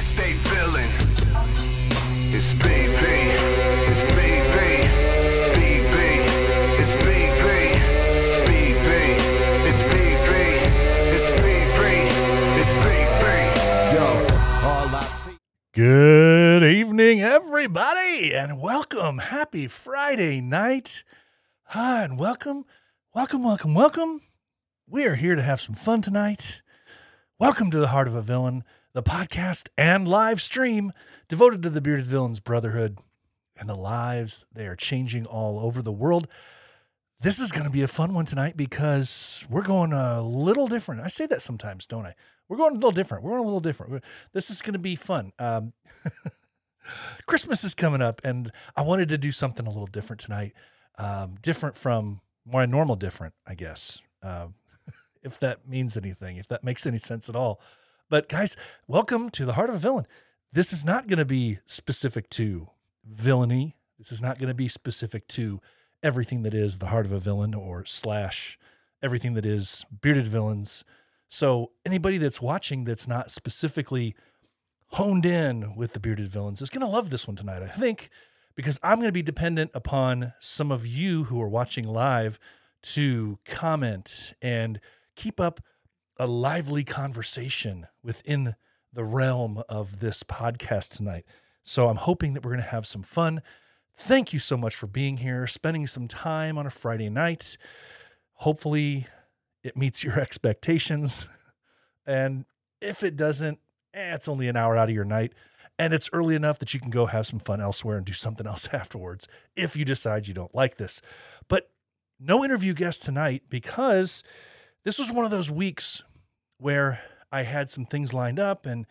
to stay villain. It's BV. It's BV. BV. It's BV. Good evening, everybody, and welcome. Happy Friday night. Hi, and welcome, welcome, welcome, welcome. We are here to have some fun tonight. Welcome to the Heart of a Villain, the podcast and live stream devoted to the Bearded Villains Brotherhood and the lives they are changing all over the world. This is going to be a fun one tonight because we're going a little different. I say that sometimes, don't I? We're going a little different. We're going a little different. This is going to be fun. Um, Christmas is coming up, and I wanted to do something a little different tonight. Um, different from my normal different, I guess. Um, if that means anything, if that makes any sense at all. But guys, welcome to the Heart of a Villain. This is not going to be specific to villainy. This is not going to be specific to everything that is the heart of a villain or slash everything that is bearded villains. So anybody that's watching that's not specifically honed in with the bearded villains is going to love this one tonight, I think, because I'm going to be dependent upon some of you who are watching live to comment and keep up a lively conversation within the realm of this podcast tonight. So I'm hoping that we're going to have some fun. Thank you so much for being here, spending some time on a Friday night. Hopefully, it meets your expectations. And if it doesn't, eh, it's only an hour out of your night. And it's early enough that you can go have some fun elsewhere and do something else afterwards if you decide you don't like this. But no interview guest tonight because this was one of those weeks where I had some things lined up and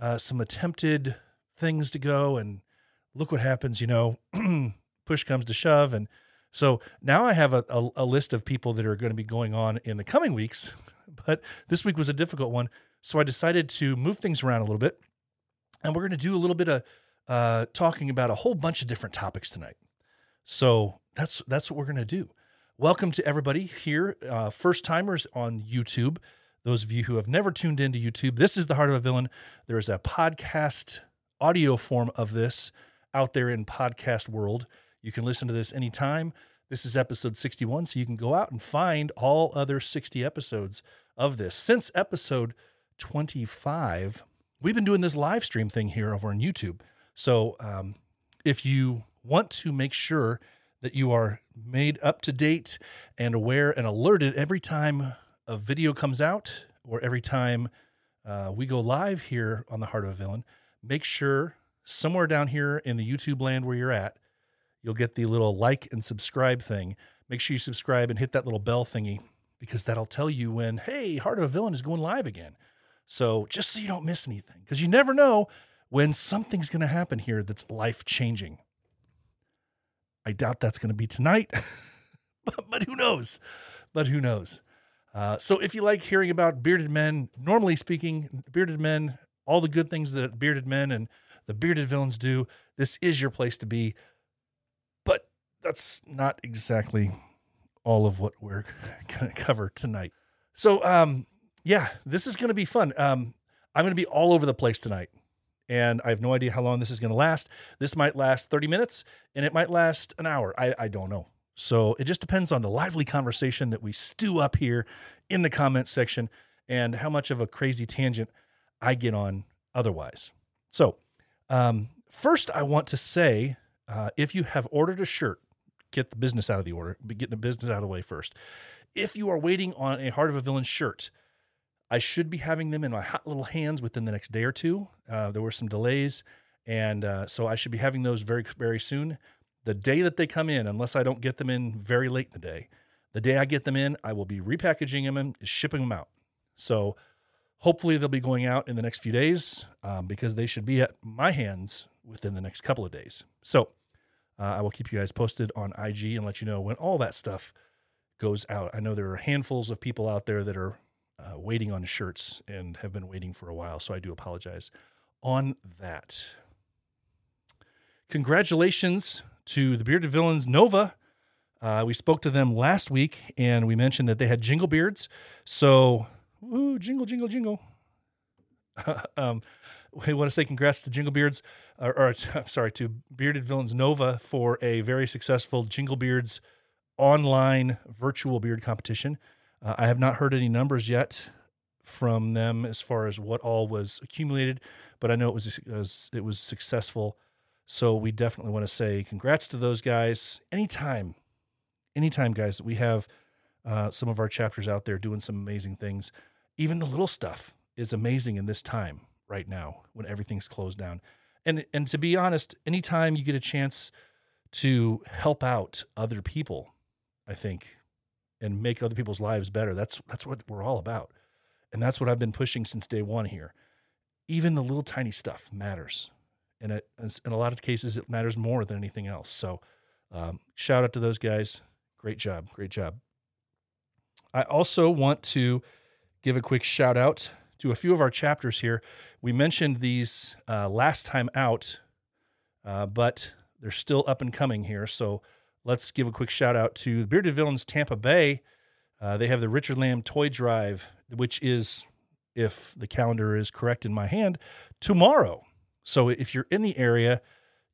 uh, some attempted things to go. And look what happens, you know, push comes to shove. And so now I have a, a, a list of people that are going to be going on in the coming weeks. But this week was a difficult one. So I decided to move things around a little bit. And we're going to do a little bit of uh, talking about a whole bunch of different topics tonight. So that's that's what we're going to do. Welcome to everybody here, uh, first timers on YouTube. Those of you who have never tuned into YouTube, this is the Heart of a Villain. There is a podcast audio form of this out there in podcast world. You can listen to this anytime. This is episode 61, so you can go out and find all other 60 episodes of this. Since episode 25, we've been doing this live stream thing here over on YouTube. So um, if you want to make sure that you are made up to date and aware and alerted every time a video comes out or every time uh, we go live here on the Heart of a Villain, make sure somewhere down here in the YouTube land where you're at, you'll get the little like and subscribe thing. Make sure you subscribe and hit that little bell thingy because that'll tell you when, hey, Heart of a Villain is going live again. So just so you don't miss anything, because you never know when something's going to happen here that's life changing. I doubt that's going to be tonight, but, but who knows? But who knows? Uh, so if you like hearing about bearded men, normally speaking, bearded men, all the good things that bearded men and the bearded villains do, this is your place to be. But that's not exactly all of what we're going to cover tonight. So, um, yeah, this is going to be fun. Um, I'm going to be all over the place tonight, and I have no idea how long this is going to last. This might last 30 minutes, and it might last an hour. I, I don't know. So it just depends on the lively conversation that we stew up here in the comment section and how much of a crazy tangent I get on otherwise. So, um, first, I want to say uh, if you have ordered a shirt, get the business out of the order, get the business out of the way first. If you are waiting on a Heart of a Villain shirt, I should be having them in my hot little hands within the next day or two. Uh, there were some delays, and uh, so I should be having those very, very soon. The day that they come in, unless I don't get them in very late in the day, the day I get them in, I will be repackaging them and shipping them out. So hopefully they'll be going out in the next few days um, because they should be at my hands within the next couple of days. So uh, I will keep you guys posted on IG and let you know when all that stuff goes out. I know there are handfuls of people out there that are uh, waiting on shirts and have been waiting for a while. So I do apologize on that. Congratulations to the Bearded Villains Nova. Uh, we spoke to them last week and we mentioned that they had jingle beards. So, ooh, jingle, jingle, jingle. um, we want to say congrats to Jingle Beards, or, or I'm sorry, to Bearded Villains Nova for a very successful Jingle Beards online virtual beard competition. Uh, I have not heard any numbers yet from them as far as what all was accumulated, but I know it was, it was, it was successful. So we definitely want to say congrats to those guys. Anytime, anytime, guys, that we have uh, some of our chapters out there doing some amazing things, even the little stuff is amazing in this time right now when everything's closed down. And and to be honest, anytime you get a chance to help out other people, I think, and make other people's lives better, that's that's what we're all about. And that's what I've been pushing since day one here. Even the little tiny stuff matters. And it, in a lot of cases, it matters more than anything else. So, um, shout out to those guys. Great job. Great job. I also want to give a quick shout out to a few of our chapters here. We mentioned these uh, last time out, uh, but they're still up and coming here. So let's give a quick shout out to the Bearded Villains Tampa Bay. Uh, they have the Richard Lamb Toy Drive, which is, if the calendar is correct in my hand, tomorrow. So if you're in the area,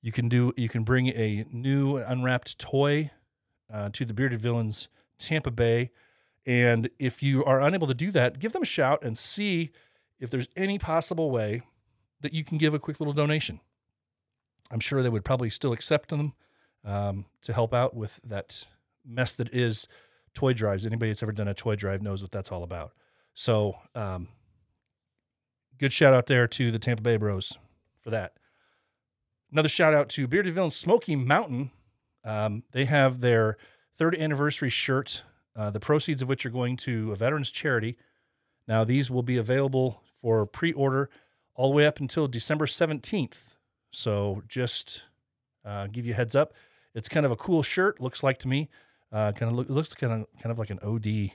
you can do you can bring a new unwrapped toy uh, to the Bearded Villains Tampa Bay. And if you are unable to do that, give them a shout and see if there's any possible way that you can give a quick little donation. I'm sure they would probably still accept them um, to help out with that mess that is toy drives. Anybody that's ever done a toy drive knows what that's all about. So, um, good shout out there to the Tampa Bay Bros for that. Another shout out to Bearded Villain Smoky Mountain. Um, they have their third anniversary shirt uh, the proceeds of which are going to a veterans charity. Now, these will be available for pre order all the way up until December 17th. So, just uh, give you heads up. It's kind of a cool shirt, looks like to me. Uh, kind of look, looks kind of kind of like an OD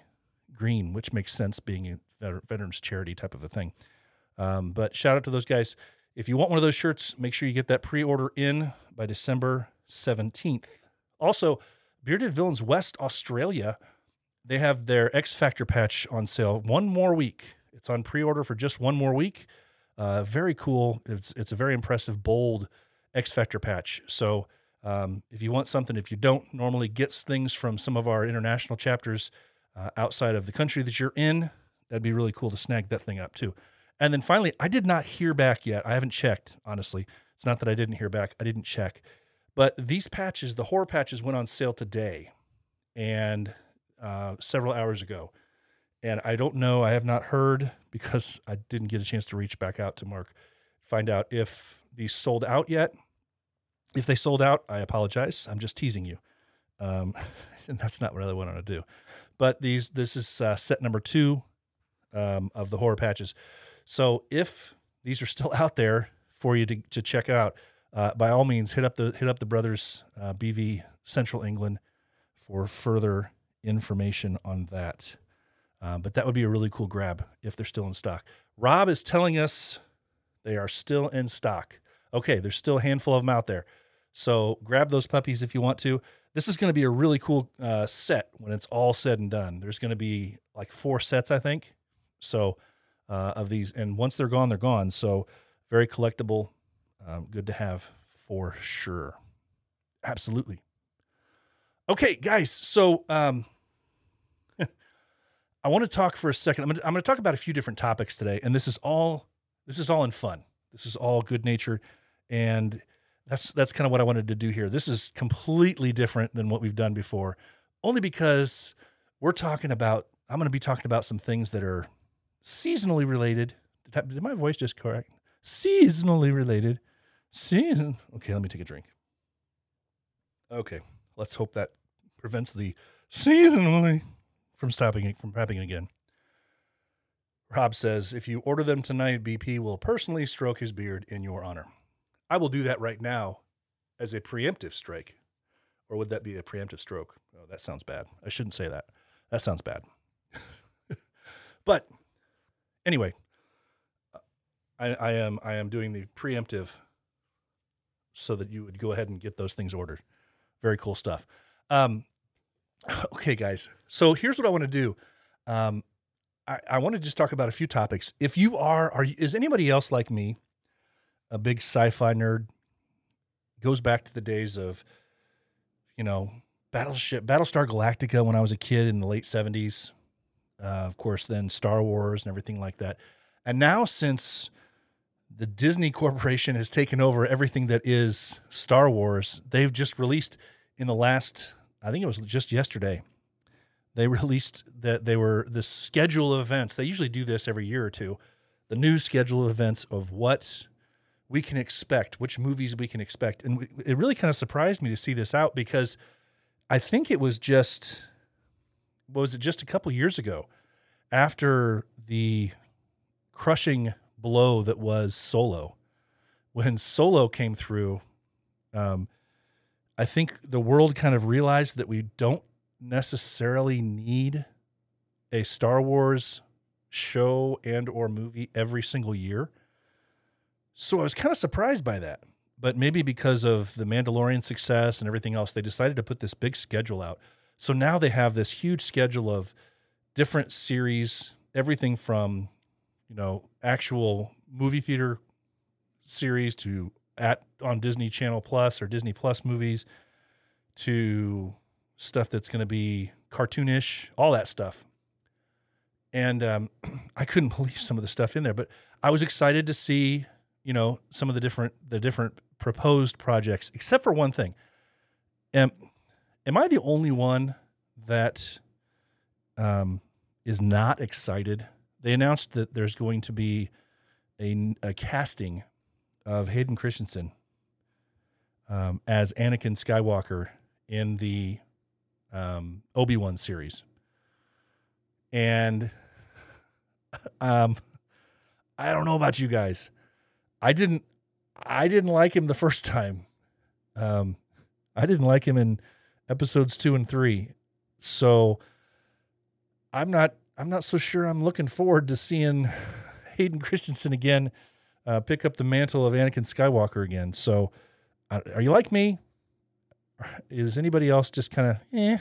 green, which makes sense being a veterans charity type of a thing. Um, but shout out to those guys. If you want one of those shirts, make sure you get that pre order in by December 17th. Also, Bearded Villains West Australia they have their X Factor patch on sale one more week. It's on pre-order for just one more week. Uh, very cool. It's it's a very impressive, bold X Factor patch. So um, if you want something, if you don't normally get things from some of our international chapters uh, outside of the country that you're in, that'd be really cool to snag that thing up too. And then finally, I did not hear back yet. I haven't checked, honestly. It's not that I didn't hear back. I didn't check. But these patches, the horror patches went on sale today. And uh, several hours ago. And I don't know, I have not heard because I didn't get a chance to reach back out to Mark, find out if these sold out yet. If they sold out, I apologize. I'm just teasing you. Um, and that's not what I want to do. But these, this is uh, set number two um, of the horror patches. So if these are still out there for you to, to check out, uh, by all means, hit up the hit up the brothers uh, BV Central England for further information on that. Uh, but that would be a really cool grab if they're still in stock. Rob is telling us they are still in stock. Okay, there's still a handful of them out there. So grab those puppies if you want to. This is going to be a really cool uh, set when it's all said and done. There's going to be like four sets, I think. So uh, of these, and once they're gone, they're gone. So very collectible, um, good to have for sure. Absolutely. Okay, guys. So um, I want to talk for a second. I'm going, to, talk about a few different topics today, and this is all this is all in fun. This is all good nature, and that's that's kind of what I wanted to do here. This is completely different than what we've done before, only because we're talking about. I'm going to be talking about some things that are seasonally related. Did, I, did my voice just correct? Seasonally related. Season. Okay, let me take a drink. Okay, let's hope that prevents the seasonally from stopping it from happening again. Rob says, if you order them tonight, BP will personally stroke his beard in your honor. I will do that right now as a preemptive strike. Or would that be a preemptive stroke? Oh, that sounds bad. I shouldn't say that. That sounds bad. but anyway, I, I am I am doing the preemptive so that you would go ahead and get those things ordered. Very cool stuff. Um, okay, guys. So here's what I want to do. Um, I, I want to just talk about a few topics. If you are, are you, is anybody else like me a big sci-fi nerd. Goes back to the days of, you know, Battleship, Battlestar Galactica when I was a kid in the late seventies. Uh, of course, then Star Wars and everything like that. And now, since the Disney Corporation has taken over everything that is Star Wars, they've just released in the last, I think it was just yesterday, they released that they were the schedule of events. They usually do this every year or two. The new schedule of events of what we can expect, which movies we can expect. And it really kind of surprised me to see this out because I think it was just, was it just a couple years ago after the crushing blow that was Solo. When Solo came through, um, I think the world kind of realized that we don't necessarily need a Star Wars show and or movie every single year. So I was kind of surprised by that. But maybe because of the Mandalorian success and everything else, they decided to put this big schedule out. So now they have this huge schedule of different series, everything from, you know, actual movie theater series to at on Disney Channel Plus or Disney Plus movies to stuff that's going to be cartoonish, all that stuff. And um, I couldn't believe some of the stuff in there, but I was excited to see, you know, some of the different the different proposed projects, except for one thing. Am am I the only one that um, is not excited? They announced that there's going to be a, a casting of Hayden Christensen um, as Anakin Skywalker in the um, Obi Wan series, and um, I don't know about you guys. I didn't. I didn't like him the first time. Um, I didn't like him in episodes two and three. So I'm not. I'm not so sure. I'm looking forward to seeing Hayden Christensen again uh, pick up the mantle of Anakin Skywalker again. So, uh, are you like me? Is anybody else just kind of eh,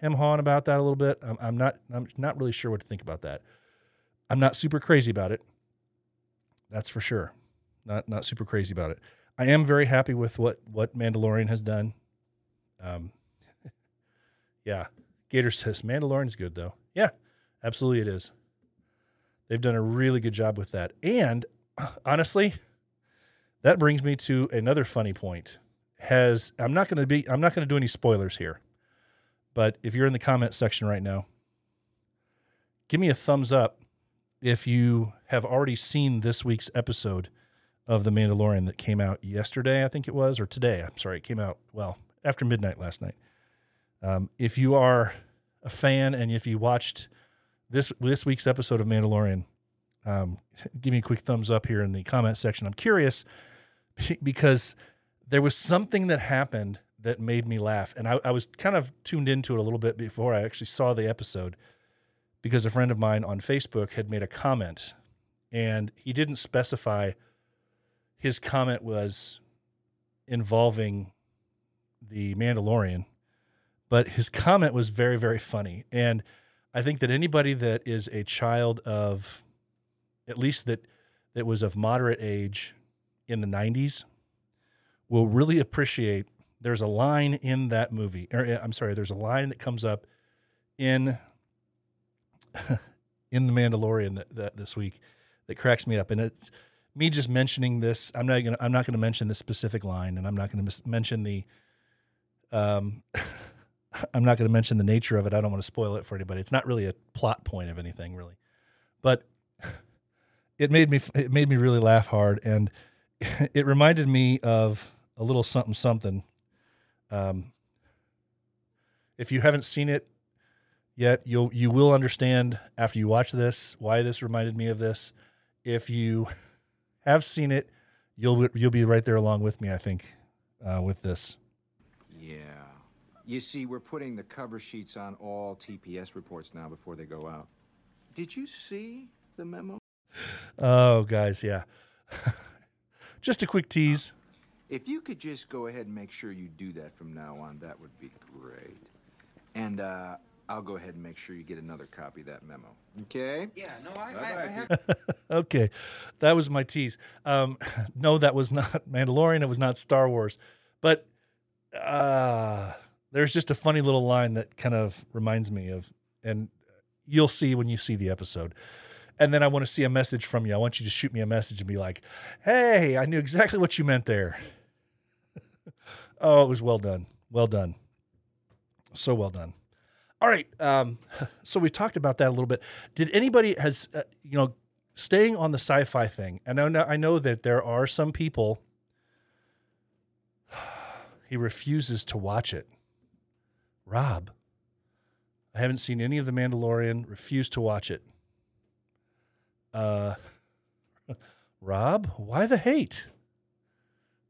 hem hawing about that a little bit? I'm, I'm not. I'm not really sure what to think about that. I'm not super crazy about it. That's for sure. Not not super crazy about it. I am very happy with what what Mandalorian has done. Um, yeah, Gator says Mandalorian's good though. Yeah, absolutely it is. They've done a really good job with that. And honestly, that brings me to another funny point. Has I'm not going to be I'm not going to do any spoilers here. But if you're in the comment section right now, give me a thumbs up if you have already seen this week's episode of The Mandalorian that came out yesterday, I think it was, or today. I'm sorry, it came out, well, after midnight last night. Um, if you are a fan and if you watched this this week's episode of Mandalorian, um, give me a quick thumbs up here in the comment section. I'm curious because there was something that happened that made me laugh, and I, I was kind of tuned into it a little bit before I actually saw the episode because a friend of mine on Facebook had made a comment, and he didn't specify. His comment was involving the Mandalorian, but his comment was very, very funny. And I think that anybody that is a child of, at least that that was of moderate age in the 90s, will really appreciate. There's a line in that movie, or uh, I'm sorry, there's a line that comes up in in the Mandalorian that, that this week that cracks me up, and it's me just mentioning this. I'm not gonna I'm not gonna mention this specific line, and I'm not gonna mis- mention the um. I'm not going to mention the nature of it. I don't want to spoil it for anybody. It's not really a plot point of anything, really, but it made me it made me really laugh hard, and it reminded me of a little something something. Um, if you haven't seen it yet, you'll you will understand after you watch this why this reminded me of this. If you have seen it, you'll you'll be right there along with me. I think uh, with this. Yeah. You see, we're putting the cover sheets on all TPS reports now before they go out. Did you see the memo? Oh, guys, yeah. Just a quick tease. If you could just go ahead and make sure you do that from now on, that would be great. And uh, I'll go ahead and make sure you get another copy of that memo. Okay? Yeah, no, I, I, I have. okay, that was my tease. Um, no, that was not Mandalorian. It was not Star Wars, but uh, there's just a funny little line that kind of reminds me of, and you'll see when you see the episode. And then I want to see a message from you. I want you to shoot me a message and be like, "Hey, I knew exactly what you meant there." oh, it was well done. Well done. So well done. All right. Um, so we talked about that a little bit. Did anybody has uh, you know staying on the sci-fi thing? And I know I know that there are some people. He refuses to watch it. Rob, I haven't seen any of the Mandalorian. Refuse to watch it. Uh, Rob, why the hate?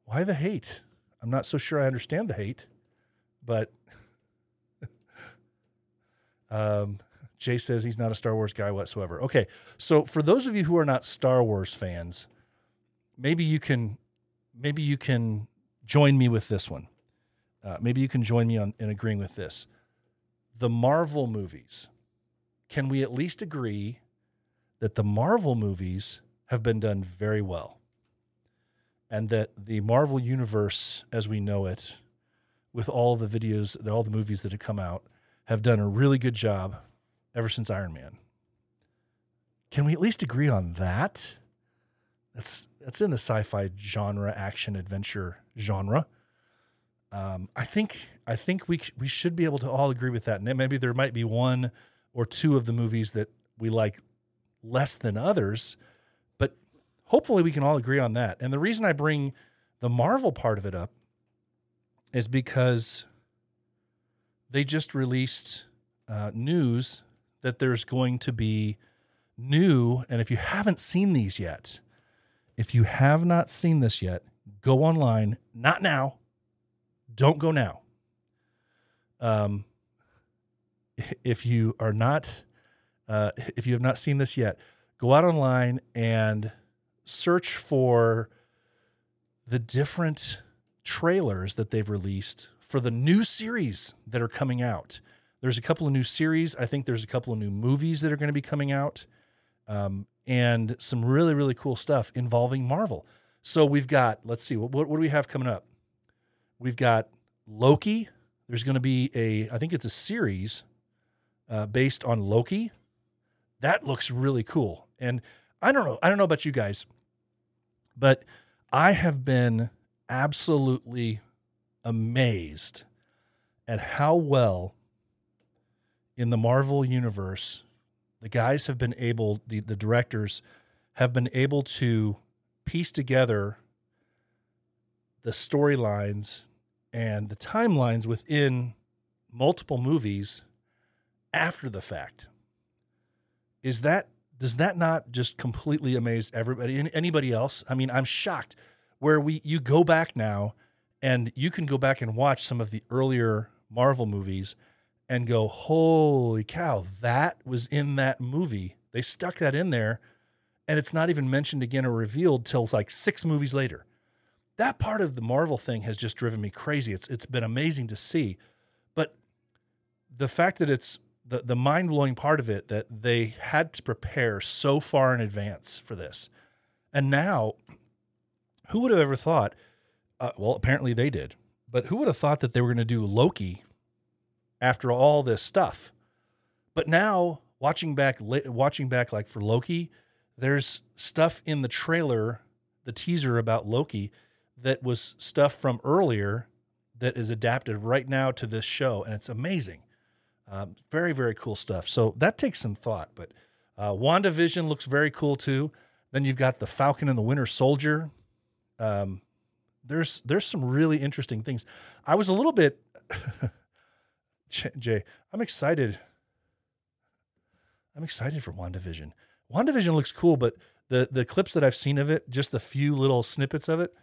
Why the hate? I'm not so sure I understand the hate, but um, Jay says he's not a Star Wars guy whatsoever. Okay, so for those of you who are not Star Wars fans, maybe you can, maybe you can join me with this one. Uh, maybe you can join me on in agreeing with this. The Marvel movies. Can we at least agree that the Marvel movies have been done very well? And that the Marvel universe, as we know it, with all the videos, all the movies that have come out, have done a really good job ever since Iron Man. Can we at least agree on that? That's that's in the sci-fi genre, action adventure genre. Um, I think I think we we should be able to all agree with that. And maybe there might be one or two of the movies that we like less than others, but hopefully we can all agree on that. And the reason I bring the Marvel part of it up is because they just released uh, news that there's going to be new. And if you haven't seen these yet, if you have not seen this yet, go online. Not now. Don't go now. Um, if you are not, uh, if you have not seen this yet, go out online and search for the different trailers that they've released for the new series that are coming out. There's a couple of new series. I think there's a couple of new movies that are going to be coming out, um, and some really really cool stuff involving Marvel. So we've got let's see what what, what do we have coming up? We've got Loki. There's going to be a I think it's a series uh, based on Loki. That looks really cool. And I don't know. I don't know about you guys, but I have been absolutely amazed at how well in the Marvel universe the guys have been able the, the directors have been able to piece together the storylines and the timelines within multiple movies after the fact. Is that does that not just completely amaze everybody and anybody else? I mean, I'm shocked where we you go back now and you can go back and watch some of the earlier Marvel movies and go, "Holy cow, that was in that movie." They stuck that in there and it's not even mentioned again or revealed till like 6 movies later. That part of the Marvel thing has just driven me crazy. It's it's been amazing to see. But the fact that it's the, the mind blowing part of it that they had to prepare so far in advance for this. And now, who would have ever thought? Uh, well, apparently they did. But who would have thought that they were going to do Loki after all this stuff? But now, watching back, watching back, like for Loki, there's stuff in the trailer, the teaser about Loki, that was stuff from earlier that is adapted right now to this show, and it's amazing. Um, very, very cool stuff. So that takes some thought. But uh, WandaVision looks very cool too. Then you've got the Falcon and the Winter Soldier. Um, there's there's some really interesting things. I was a little bit Jay. I'm excited. I'm excited for WandaVision. WandaVision looks cool, but the the clips that I've seen of it, just the few little snippets of it,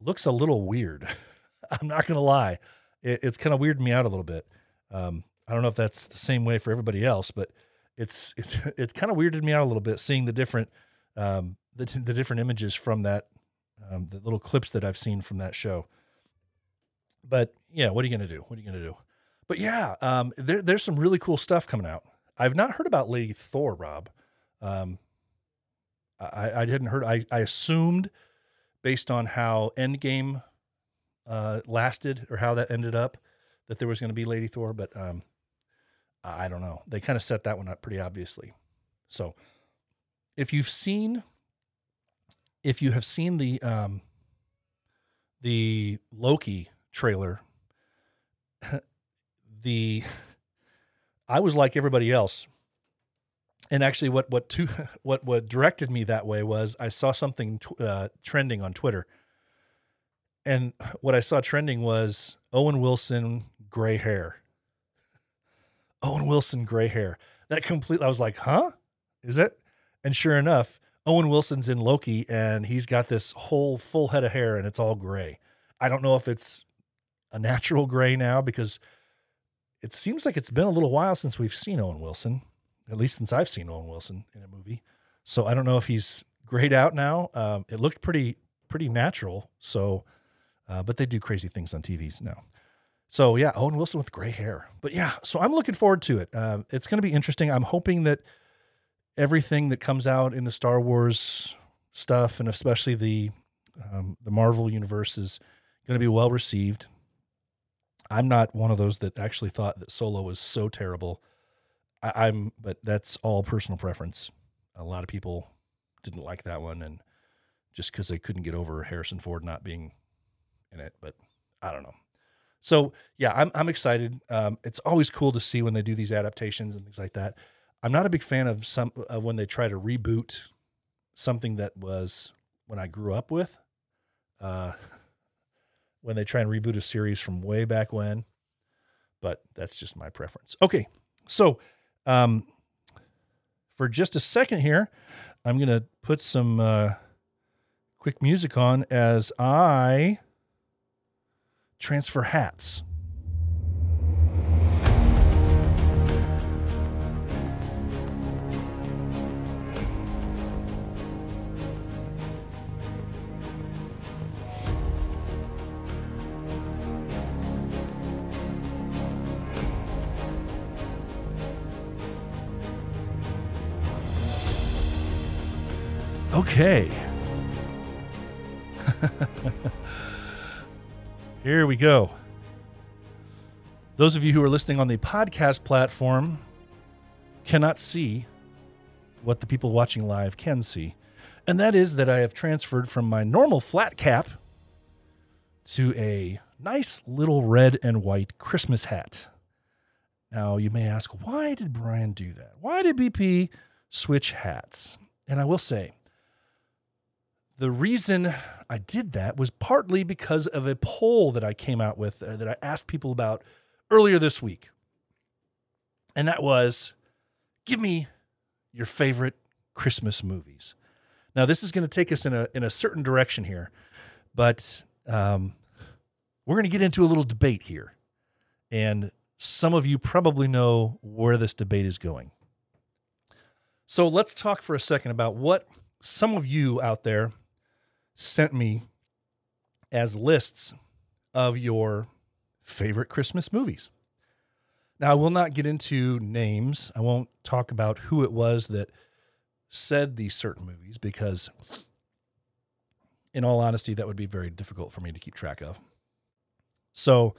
looks a little weird. I'm not gonna lie, it, it's kind of weirded me out a little bit. Um, I don't know if that's the same way for everybody else, but it's it's it's kind of weirded me out a little bit seeing the different um, the the different images from that um, the little clips that I've seen from that show. But yeah, what are you gonna do? What are you gonna do? but yeah, um, there, there's some really cool stuff coming out. I've not heard about Lady Thor, Rob. Um, I, I didn't heard. I, I assumed based on how Endgame uh, lasted or how that ended up that there was going to be Lady Thor, but um, I don't know. They kind of set that one up pretty obviously. So if you've seen, if you have seen the um, the Loki trailer, the I was like everybody else. And actually, what what to, what what directed me that way was I saw something t- uh, trending on Twitter, and what I saw trending was Owen Wilson gray hair. Owen Wilson gray hair. That completely. I was like, huh? Is it? And sure enough, Owen Wilson's in Loki, and he's got this whole full head of hair, and it's all gray. I don't know if it's a natural gray now because it seems like it's been a little while since we've seen Owen Wilson, at least since I've seen Owen Wilson in a movie. So I don't know if he's grayed out now. Um, it looked pretty pretty natural. So, uh, but they do crazy things on TVs now. So yeah, Owen Wilson with gray hair. But yeah, so I'm looking forward to it. Uh, it's going to be interesting. I'm hoping that everything that comes out in the Star Wars stuff, and especially the um, the Marvel universe, is going to be well received. I'm not one of those that actually thought that Solo was so terrible. I, I'm, but that's all personal preference. A lot of people didn't like that one, and just because they couldn't get over Harrison Ford not being in it. But I don't know. So yeah, I'm I'm excited. Um, it's always cool to see when they do these adaptations and things like that. I'm not a big fan of some of when they try to reboot something that was when I grew up with. Uh, when they try and reboot a series from way back when, but that's just my preference. Okay, so um, for just a second here, I'm going to put some uh, quick music on as I transfer hats. Okay. Here we go. Those of you who are listening on the podcast platform cannot see what the people watching live can see. And that is that I have transferred from my normal flat cap to a nice little red and white Christmas hat. Now, you may ask, why did Brian do that? Why did BP switch hats? And I will say, the reason I did that was partly because of a poll that I came out with uh, that I asked people about earlier this week. And that was give me your favorite Christmas movies. Now, this is going to take us in a, in a certain direction here, but um, we're going to get into a little debate here. And some of you probably know where this debate is going. So let's talk for a second about what some of you out there sent me as lists of your favorite Christmas movies. Now, I will not get into names. I won't talk about who it was that said these certain movies because, in all honesty, that would be very difficult for me to keep track of. So,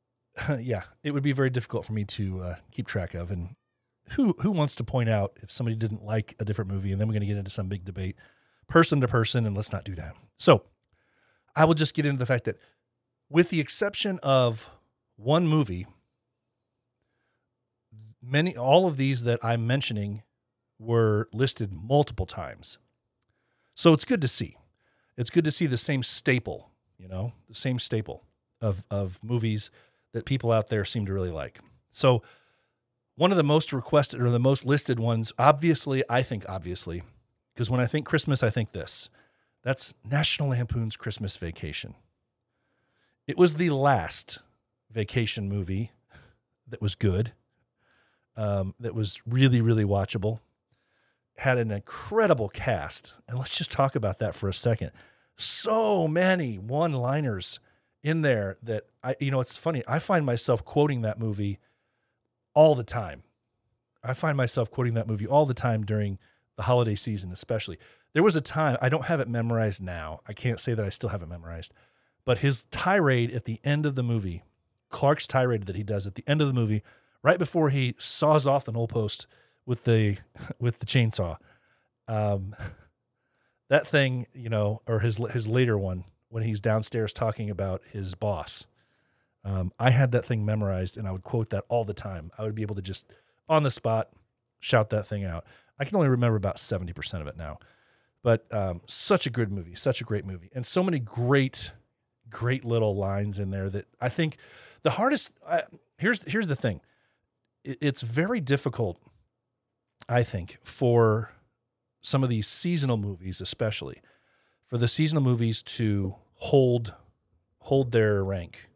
yeah, it would be very difficult for me to uh, keep track of. And who who wants to point out if somebody didn't like a different movie, and then we're going to get into some big debate person to person, and let's not do that. So I will just get into the fact that, with the exception of one movie, many all of these that I'm mentioning were listed multiple times. So it's good to see. It's good to see the same staple, you know, the same staple of of movies that people out there seem to really like. So one of the most requested or the most listed ones, obviously, I think obviously, because when I think Christmas, I think this. That's National Lampoon's Christmas Vacation. It was the last vacation movie that was good, um, that was really, really watchable, had an incredible cast. And let's just talk about that for a second. So many one liners in there that I you know it's funny. I find myself quoting that movie all the time. I find myself quoting that movie all the time during the holiday season, especially. There was a time I don't have it memorized now. I can't say that I still have it memorized, but his tirade at the end of the movie, Clark's tirade that he does at the end of the movie, right before he saws off the post with the with the chainsaw. Um, that thing, you know, or his his later one when he's downstairs talking about his boss. Um, I had that thing memorized, and I would quote that all the time. I would be able to just on the spot shout that thing out. I can only remember about seventy percent of it now, but um, such a good movie, such a great movie, and so many great, great little lines in there that I think the hardest. Uh, here's here's the thing. It, it's very difficult, I think, for some of these seasonal movies, especially for the seasonal movies to hold hold their rank,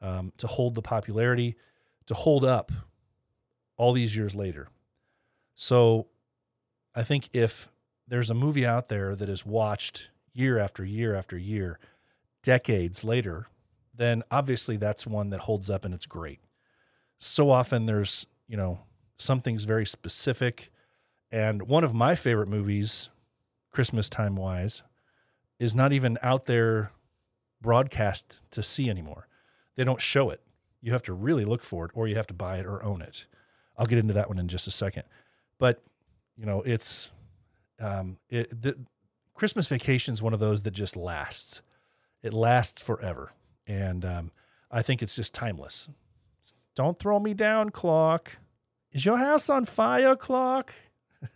um, to hold the popularity, to hold up all these years later. So, I think if there's a movie out there that is watched year after year after year, decades later, then obviously that's one that holds up and it's great. So often there's, you know, something's very specific and one of my favorite movies, Christmas time wise, is not even out there broadcast to see anymore. They don't show it. You have to really look for it or you have to buy it or own it. I'll get into that one in just a second. But, you know, it's um it the Christmas vacation is one of those that just lasts. It lasts forever. And um I think it's just timeless. Don't throw me down, Clark. Is your house on fire, Clark?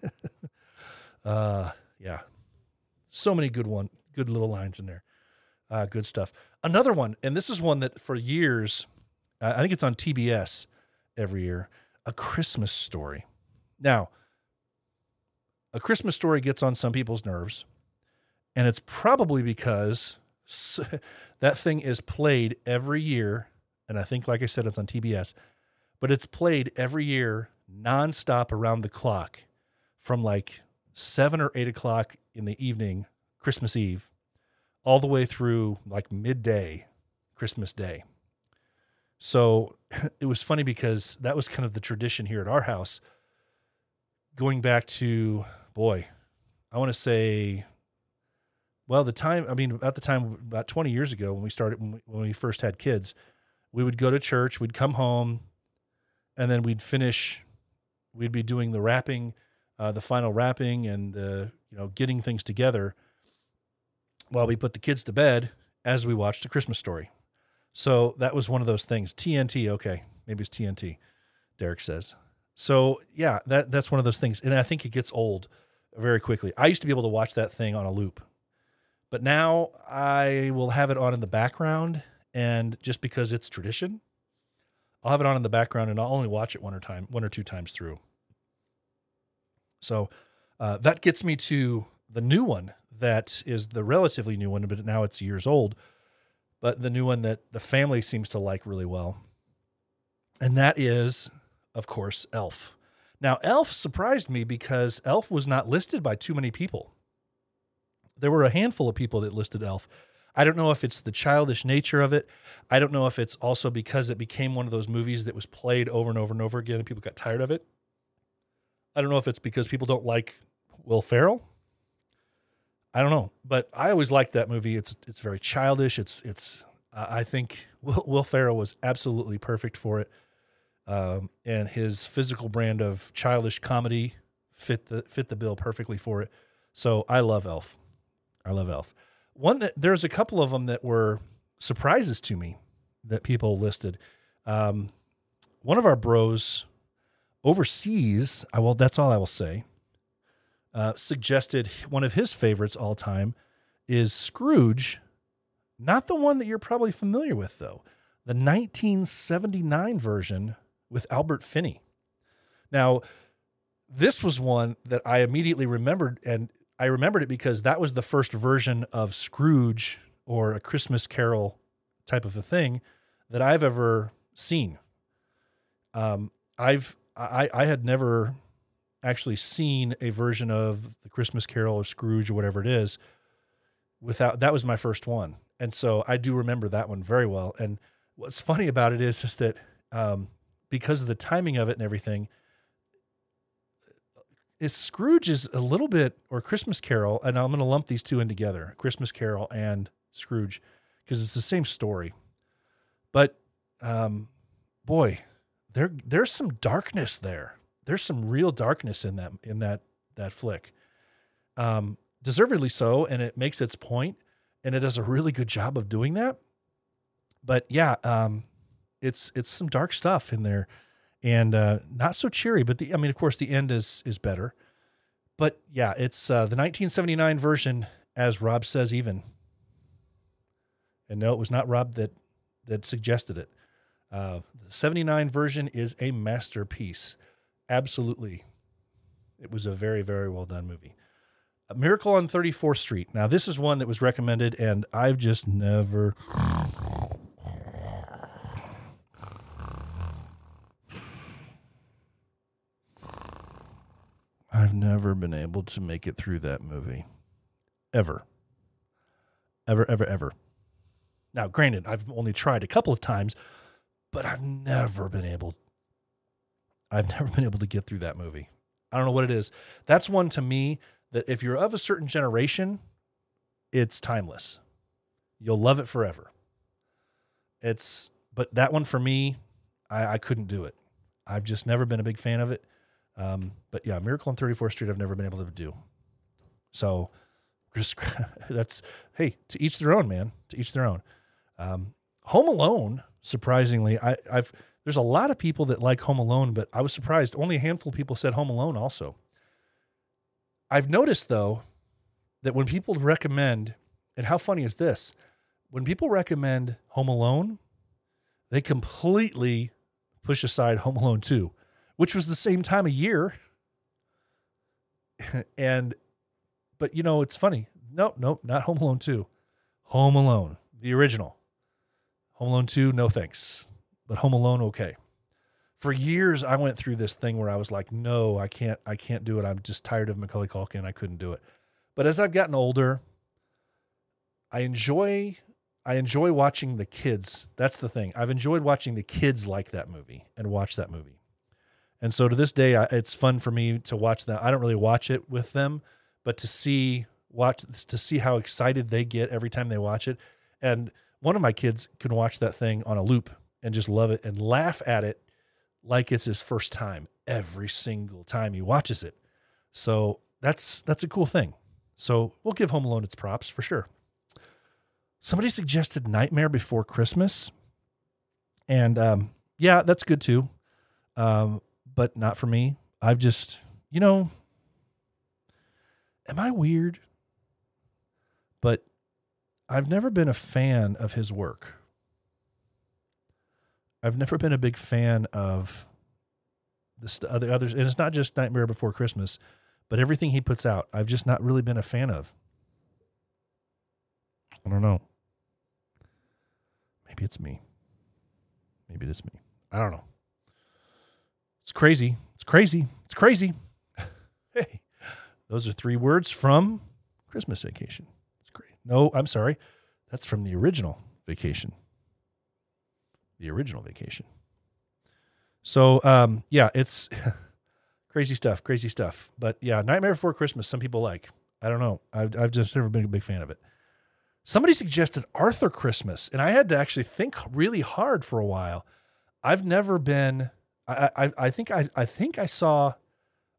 uh, yeah, so many good one, good little lines in there. Uh, good stuff. Another one, and this is one that for years, uh, I think it's on TBS every year. A Christmas Story. Now, a Christmas Story gets on some people's nerves, and it's probably because that thing is played every year, and I think, like I said, it's on TBS, but it's played every year nonstop around the clock from like seven or eight o'clock in the evening, Christmas Eve, all the way through like midday, Christmas Day. So it was funny because that was kind of the tradition here at our house. Going back to, boy, I want to say, well, the time, I mean, at the time, about 20 years ago when we started, when we, when we first had kids, we would go to church, we'd come home, and then we'd finish, we'd be doing the wrapping uh, the final wrapping and the you know getting things together while we put the kids to bed as we watched a Christmas story. So that was one of those things. TNT, okay, maybe it's TNT. Derek says. So yeah, that that's one of those things, and I think it gets old very quickly. I used to be able to watch that thing on a loop, but now I will have it on in the background, and just because it's tradition, I'll have it on in the background, and I'll only watch it one or time, one or two times through. So uh, that gets me to the new one that is the relatively new one, but now it's years old. But the new one that the family seems to like really well. And that is, of course, Elf. Now, Elf surprised me because Elf was not listed by too many people. There were a handful of people that listed Elf. I don't know if it's the childish nature of it. I don't know if it's also because it became one of those movies that was played over and over and over again and people got tired of it. I don't know if it's because people don't like Will Ferrell. I don't know, but I always liked that movie. It's it's very childish. It's it's uh, I think Will, Will Ferrell was absolutely perfect for it, um, and his physical brand of childish comedy fit the fit the bill perfectly for it. So I love Elf. I love Elf. One that there's a couple of them that were surprises to me that people listed. Um, one of our bros overseas, I will. That's all I will say. Uh, suggested one of his favorites all time is Scrooge, not the one that you're probably familiar with though, the 1979 version with Albert Finney. Now, this was one that I immediately remembered, and I remembered it because that was the first version of Scrooge or a Christmas Carol type of a thing that I've ever seen. Um, I've I, I had never actually seen a version of the Christmas Carol or Scrooge or whatever it is without that was my first one. And so I do remember that one very well. And what's funny about it is, is that um, because of the timing of it and everything, is Scrooge is a little bit or Christmas Carol, and I'm going to lump these two in together, Christmas Carol and Scrooge, because it's the same story. But um, boy, there there's some darkness there. There's some real darkness in that in that that flick. Um, deservedly so, and it makes its point, and it does a really good job of doing that. But yeah, um, it's it's some dark stuff in there and uh, not so cheery. But the I mean, of course, the end is is better. But yeah, it's uh, the 1979 version, as Rob says, even. And no, it was not Rob that that suggested it. Uh, the 79 version is a masterpiece. Absolutely, it was a very very well done movie. A Miracle on 34th Street. Now, this is one that was recommended, and I've just never I've never been able to make it through that movie. Ever. Ever, ever, ever. Now, granted, I've only tried a couple of times, but I've never been able I've never been able to get through that movie. I don't know what it is. That's one to me that if you're of a certain generation, it's timeless. You'll love it forever. It's but that one for me, I, I couldn't do it. I've just never been a big fan of it. Um, but yeah, Miracle on 34th Street, I've never been able to do. So just that's hey, to each their own, man. To each their own. Um, Home Alone, surprisingly, I, I've there's a lot of people that like Home Alone, but I was surprised. Only a handful of people said Home Alone also. I've noticed though that when people recommend, and how funny is this? When people recommend Home Alone, they completely push aside Home Alone 2 which was the same time of year. and, but you know, it's funny. Nope, nope, not Home Alone 2. Home Alone, the original. Home Alone 2, no thanks. But Home Alone, okay. For years, I went through this thing where I was like, no, I can't, I can't do it. I'm just tired of Macaulay Culkin. I couldn't do it. But as I've gotten older, I enjoy I enjoy watching the kids. That's the thing. I've enjoyed watching the kids like that movie and watch that movie. And so to this day, I, it's fun for me to watch that. I don't really watch it with them, but to see watch to see how excited they get every time they watch it. And one of my kids can watch that thing on a loop and just love it and laugh at it like it's his first time every single time he watches it. So that's that's a cool thing. So we'll give Home Alone its props for sure. Somebody suggested Nightmare Before Christmas, and um, yeah, that's good too. Um, but not for me. I've just, you know, am I weird? But I've never been a fan of his work. I've never been a big fan of the other others, and it's not just Nightmare Before Christmas, but everything he puts out. I've just not really been a fan of. I don't know. Maybe it's me. Maybe it is me. I don't know. It's crazy. It's crazy. It's crazy. hey, those are three words from Christmas Vacation. It's great. No, I'm sorry. That's from the original Vacation. The original Vacation. So, um, yeah, it's crazy stuff. Crazy stuff. But yeah, Nightmare Before Christmas. Some people like. I don't know. I've I've just never been a big fan of it. Somebody suggested Arthur Christmas, and I had to actually think really hard for a while. I've never been I, I, I think I, I think I saw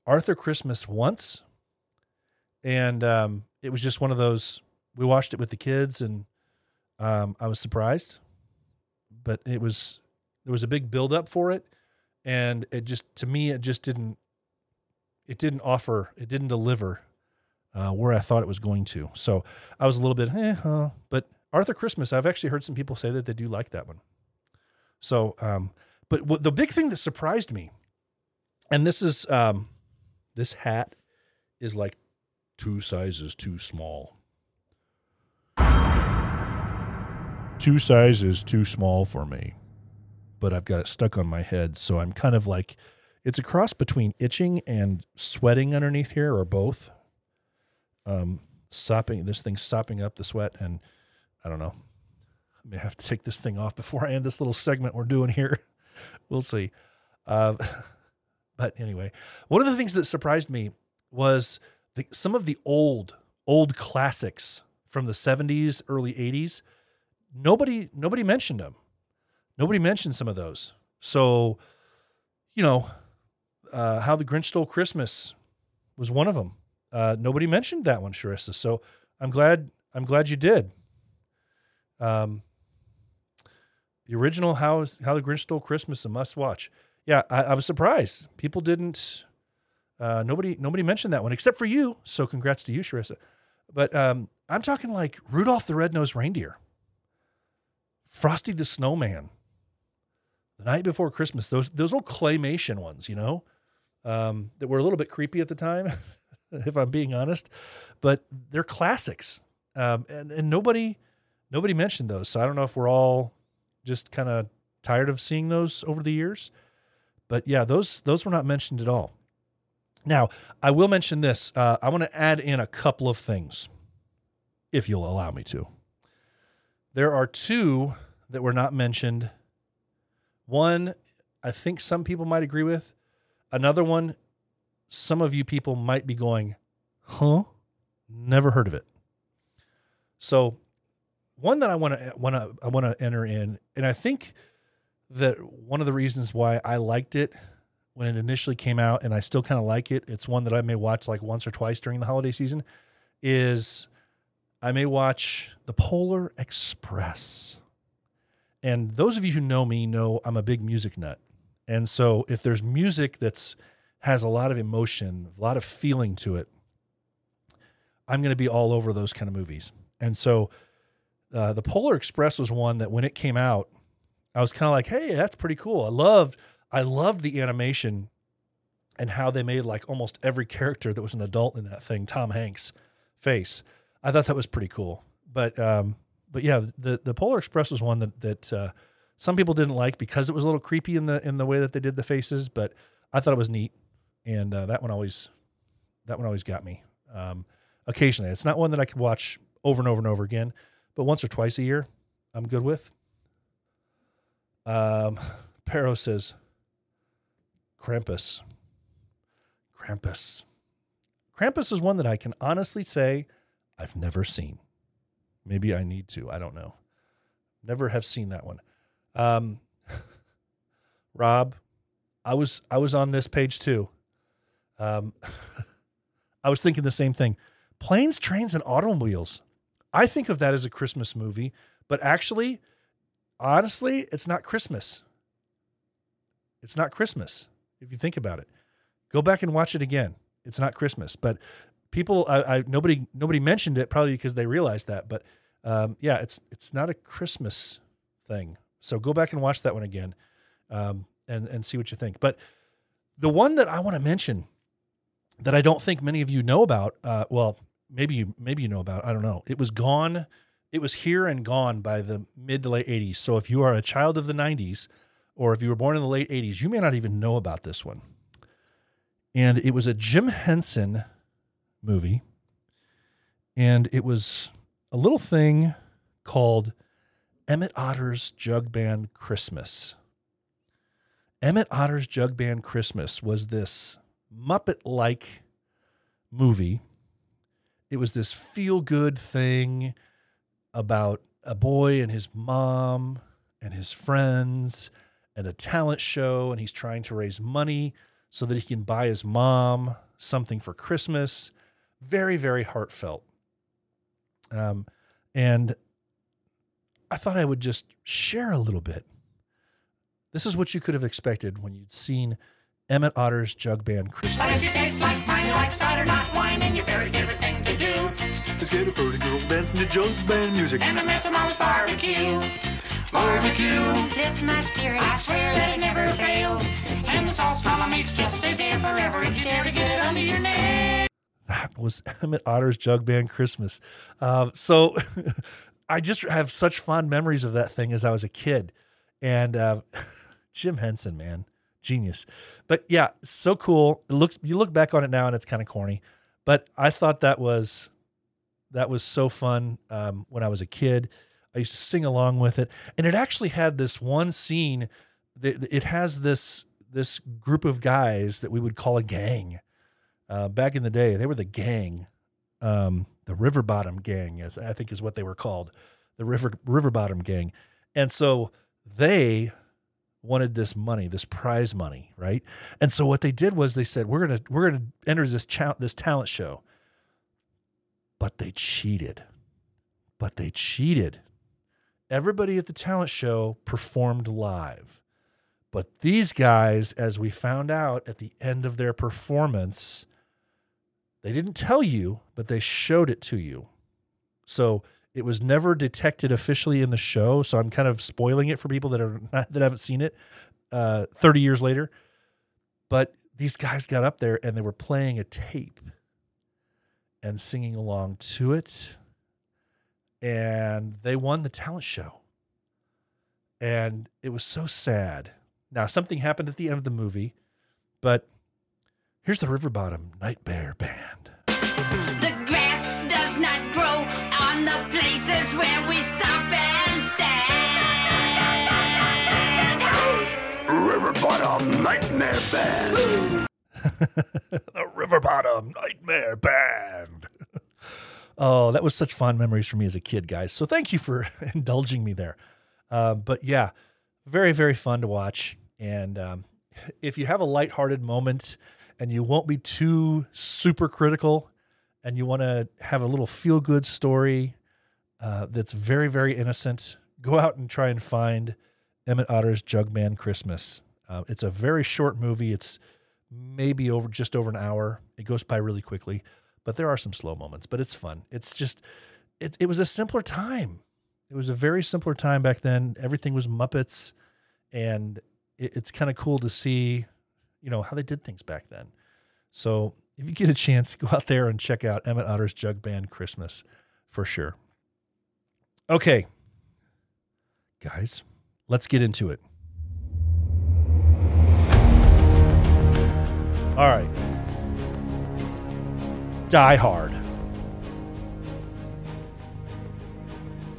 Arthur Christmas once, and um, it was just one of those. We watched it with the kids, and um, I was surprised, but it was there was a big build up for it, and it just to me it just didn't it didn't offer it didn't deliver uh, where I thought it was going to. So I was a little bit, eh, huh. but Arthur Christmas, I've actually heard some people say that they do like that one. So um, but what, the big thing that surprised me, and this is um, this hat is like two sizes too small. Two sizes too small for me, but I've got it stuck on my head, so I'm kind of like it's a cross between itching and sweating underneath here, or both. Um, sopping this thing's sopping up the sweat, and I don't know. I may have to take this thing off before I end this little segment we're doing here. We'll see. Uh, but anyway, one of the things that surprised me was the, some of the old, old classics from the 70s, early 80s. Nobody, nobody mentioned them. Nobody mentioned some of those. So, you know, uh, How the Grinch Stole Christmas was one of them. Uh, nobody mentioned that one, Sharissa. So I'm glad. I'm glad you did. Um, the original How How the Grinch Stole Christmas a must watch. Yeah, I, I was surprised. People didn't. Uh, nobody nobody mentioned that one except for you. So congrats to you, Sharissa. But um, I'm talking like Rudolph the Red-Nosed Reindeer, Frosty the Snowman, The Night Before Christmas. Those those old claymation ones, you know, um, that were a little bit creepy at the time, if I'm being honest. But they're classics, um, and and nobody nobody mentioned those. So I don't know if we're all just kind of tired of seeing those over the years. But yeah, those those were not mentioned at all. Now, I will mention this. Uh, I want to add in a couple of things, if you'll allow me to. There are two that were not mentioned. One, I think some people might agree with. Another one, some of you people might be going, huh? Never heard of it. So, one that I want to eh, want to I want to enter in, and I think that one of the reasons why I liked it when it initially came out, and I still kind of like it. It's one that I may watch like once or twice during the holiday season. Is I may watch The Polar Express. And those of you who know me know I'm a big music nut. And so if there's music that's has a lot of emotion, a lot of feeling to it, I'm going to be all over those kind of movies. And so uh, the Polar Express was one that when it came out, I was kind of like, "Hey, that's pretty cool." I loved I loved the animation and how they made like almost every character that was an adult in that thing Tom Hanks face. I thought that was pretty cool. But um, but yeah, the the Polar Express was one that that uh, some people didn't like because it was a little creepy in the in the way that they did the faces. But I thought it was neat, and uh, that one always that one always got me. Um, occasionally, it's not one that I could watch over and over and over again, but once or twice a year, I'm good with. Um, says, Krampus. Krampus. Krampus is one that I can honestly say I've never seen. Maybe I need to. I don't know. Never have seen that one. Um, Rob, I was I was on this page too. Um, I was thinking the same thing. Planes, trains, and automobiles. I think of that as a Christmas movie, but actually, honestly, it's not Christmas. It's not Christmas if you think about it. Go back and watch it again. It's not Christmas, but people, I, I nobody nobody mentioned it probably because they realized that. But um, yeah, it's it's not a Christmas thing. So go back and watch that one again, um, and and see what you think. But the one that I want to mention that I don't think many of you know about, uh, well, maybe you maybe you know about. I don't know. It was gone. It was here and gone by the mid to late '80s. So if you are a child of the '90s, or if you were born in the late 80s, you may not even know about this one. And it was a Jim Henson movie. And it was a little thing called Emmett Otter's Jug Band Christmas. Emmett Otter's Jug Band Christmas was this Muppet like movie. It was this feel good thing about a boy and his mom and his friends and a talent show, and he's trying to raise money so that he can buy his mom something for Christmas. Very, very heartfelt. Um, and I thought I would just share a little bit. This is what you could have expected when you'd seen Emmett Otter's Jug Band But if Christmas. you taste like mine, you like cider, not wine, and your very favorite thing to do, Let's get a pretty girl dancing to jug band music. and the mess of mom's barbecue. Barbecue, This my spirit, I swear that it never fails. And the sauce mama makes just stays there forever if you dare to get it under your nails. That was Emmett Otter's Jug Band Christmas. Um, so I just have such fond memories of that thing as I was a kid. And uh, Jim Henson, man, genius. But yeah, so cool. It looks you look back on it now and it's kind of corny, but I thought that was that was so fun um, when I was a kid. I used to sing along with it, and it actually had this one scene. That it has this this group of guys that we would call a gang. Uh, back in the day, they were the gang, um, the River Bottom Gang, as I think is what they were called, the River River Bottom Gang, and so they wanted this money, this prize money, right? And so what they did was they said, "We're gonna we're gonna enter this cha- this talent show," but they cheated. But they cheated. Everybody at the talent show performed live. But these guys, as we found out at the end of their performance, they didn't tell you, but they showed it to you. So it was never detected officially in the show. So I'm kind of spoiling it for people that are not, that haven't seen it uh, 30 years later. But these guys got up there and they were playing a tape and singing along to it. And they won the talent show. And it was so sad. Now, something happened at the end of the movie, but here's the River Bottom Nightmare Band. Stand. a Nightmare Band. the River Bottom Nightmare Band. oh, that was such fond memories for me as a kid, guys. So thank you for indulging me there. Uh, but yeah, very, very fun to watch. And um, if you have a lighthearted moment and you won't be too super critical and you want to have a little feel good story uh, that's very, very innocent, go out and try and find Emmett Otter's Jug Band Christmas. Uh, it's a very short movie. It's maybe over just over an hour. It goes by really quickly, but there are some slow moments. But it's fun. It's just it. It was a simpler time. It was a very simpler time back then. Everything was Muppets, and it, it's kind of cool to see, you know, how they did things back then. So if you get a chance, go out there and check out Emmett Otter's Jug Band Christmas for sure. Okay, guys, let's get into it. All right. Die Hard.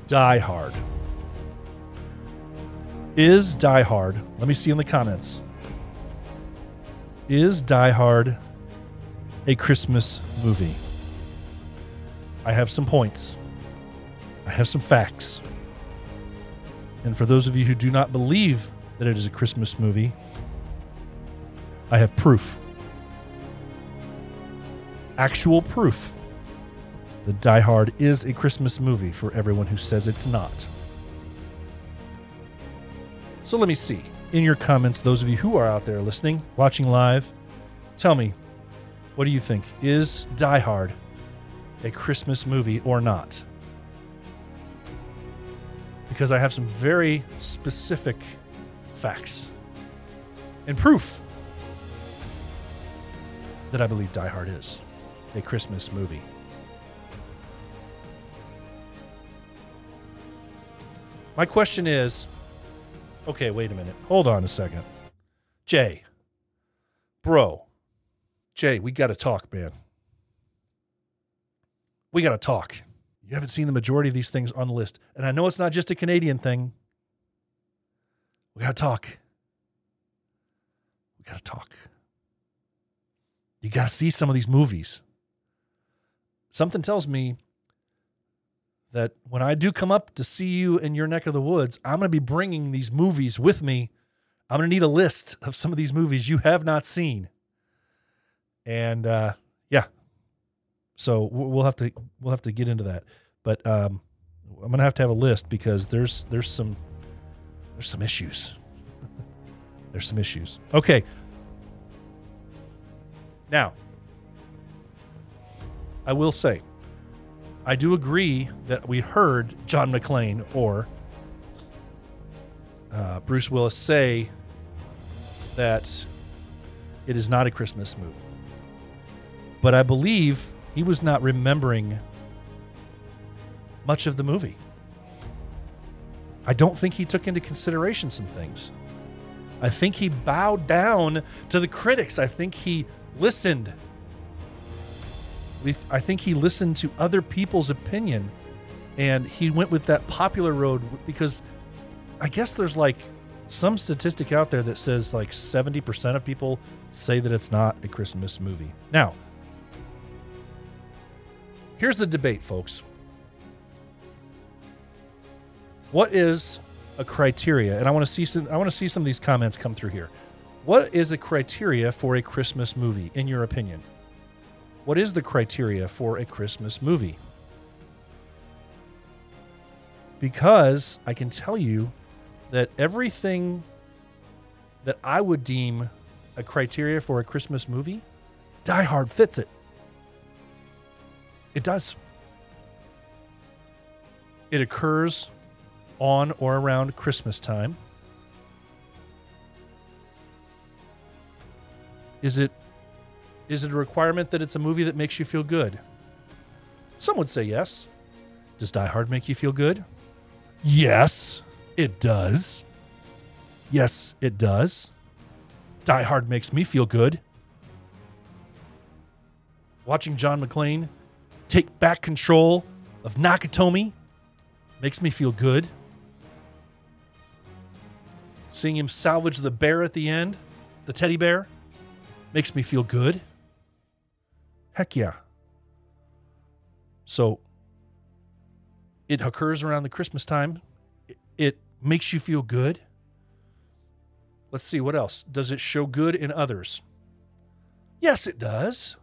Die Hard. Is Die Hard, let me see in the comments. Is Die Hard a Christmas movie? I have some points. I have some facts. And for those of you who do not believe that it is a Christmas movie, I have proof. Actual proof that Die Hard is a Christmas movie for everyone who says it's not. So let me see. In your comments, those of you who are out there listening, watching live, tell me, what do you think? Is Die Hard a Christmas movie or not? Because I have some very specific facts and proof that I believe Die Hard is a Christmas movie. My question is okay, wait a minute. Hold on a second. Jay, bro, Jay, we got to talk, man. We got to talk. You haven't seen the majority of these things on the list. And I know it's not just a Canadian thing. We got to talk. We got to talk. You got to see some of these movies. Something tells me that when I do come up to see you in your neck of the woods, I'm going to be bringing these movies with me. I'm going to need a list of some of these movies you have not seen. And uh, yeah, so we'll have to we'll have to get into that. But um, I'm going to have to have a list because there's there's some there's some issues. there's some issues. Okay. Now, I will say, I do agree that we heard John McClane or uh, Bruce Willis say that it is not a Christmas movie. But I believe he was not remembering much of the movie. I don't think he took into consideration some things. I think he bowed down to the critics. I think he listened. I think he listened to other people's opinion And he went with that popular road because I guess there's like some statistic out there that says like 70% of people say that it's not a Christmas movie. Now, here's the debate, folks. What is a criteria? And I want to see some I want to see some of these comments come through here. What is a criteria for a Christmas movie in your opinion? What is the criteria for a Christmas movie? Because I can tell you that everything that I would deem a criteria for a Christmas movie, Die Hard fits it. It does. It occurs on or around Christmas time. Is it is it a requirement that it's a movie that makes you feel good? Some would say yes. Does Die Hard make you feel good? Yes, it does. Yes, it does. Die Hard makes me feel good. Watching John McClane take back control of Nakatomi makes me feel good. Seeing him salvage the bear at the end, the teddy bear, makes me feel good. Heck yeah. So it occurs around the Christmas time. It- makes you feel good. Let's see what else. Does it show good in others? Yes, it does.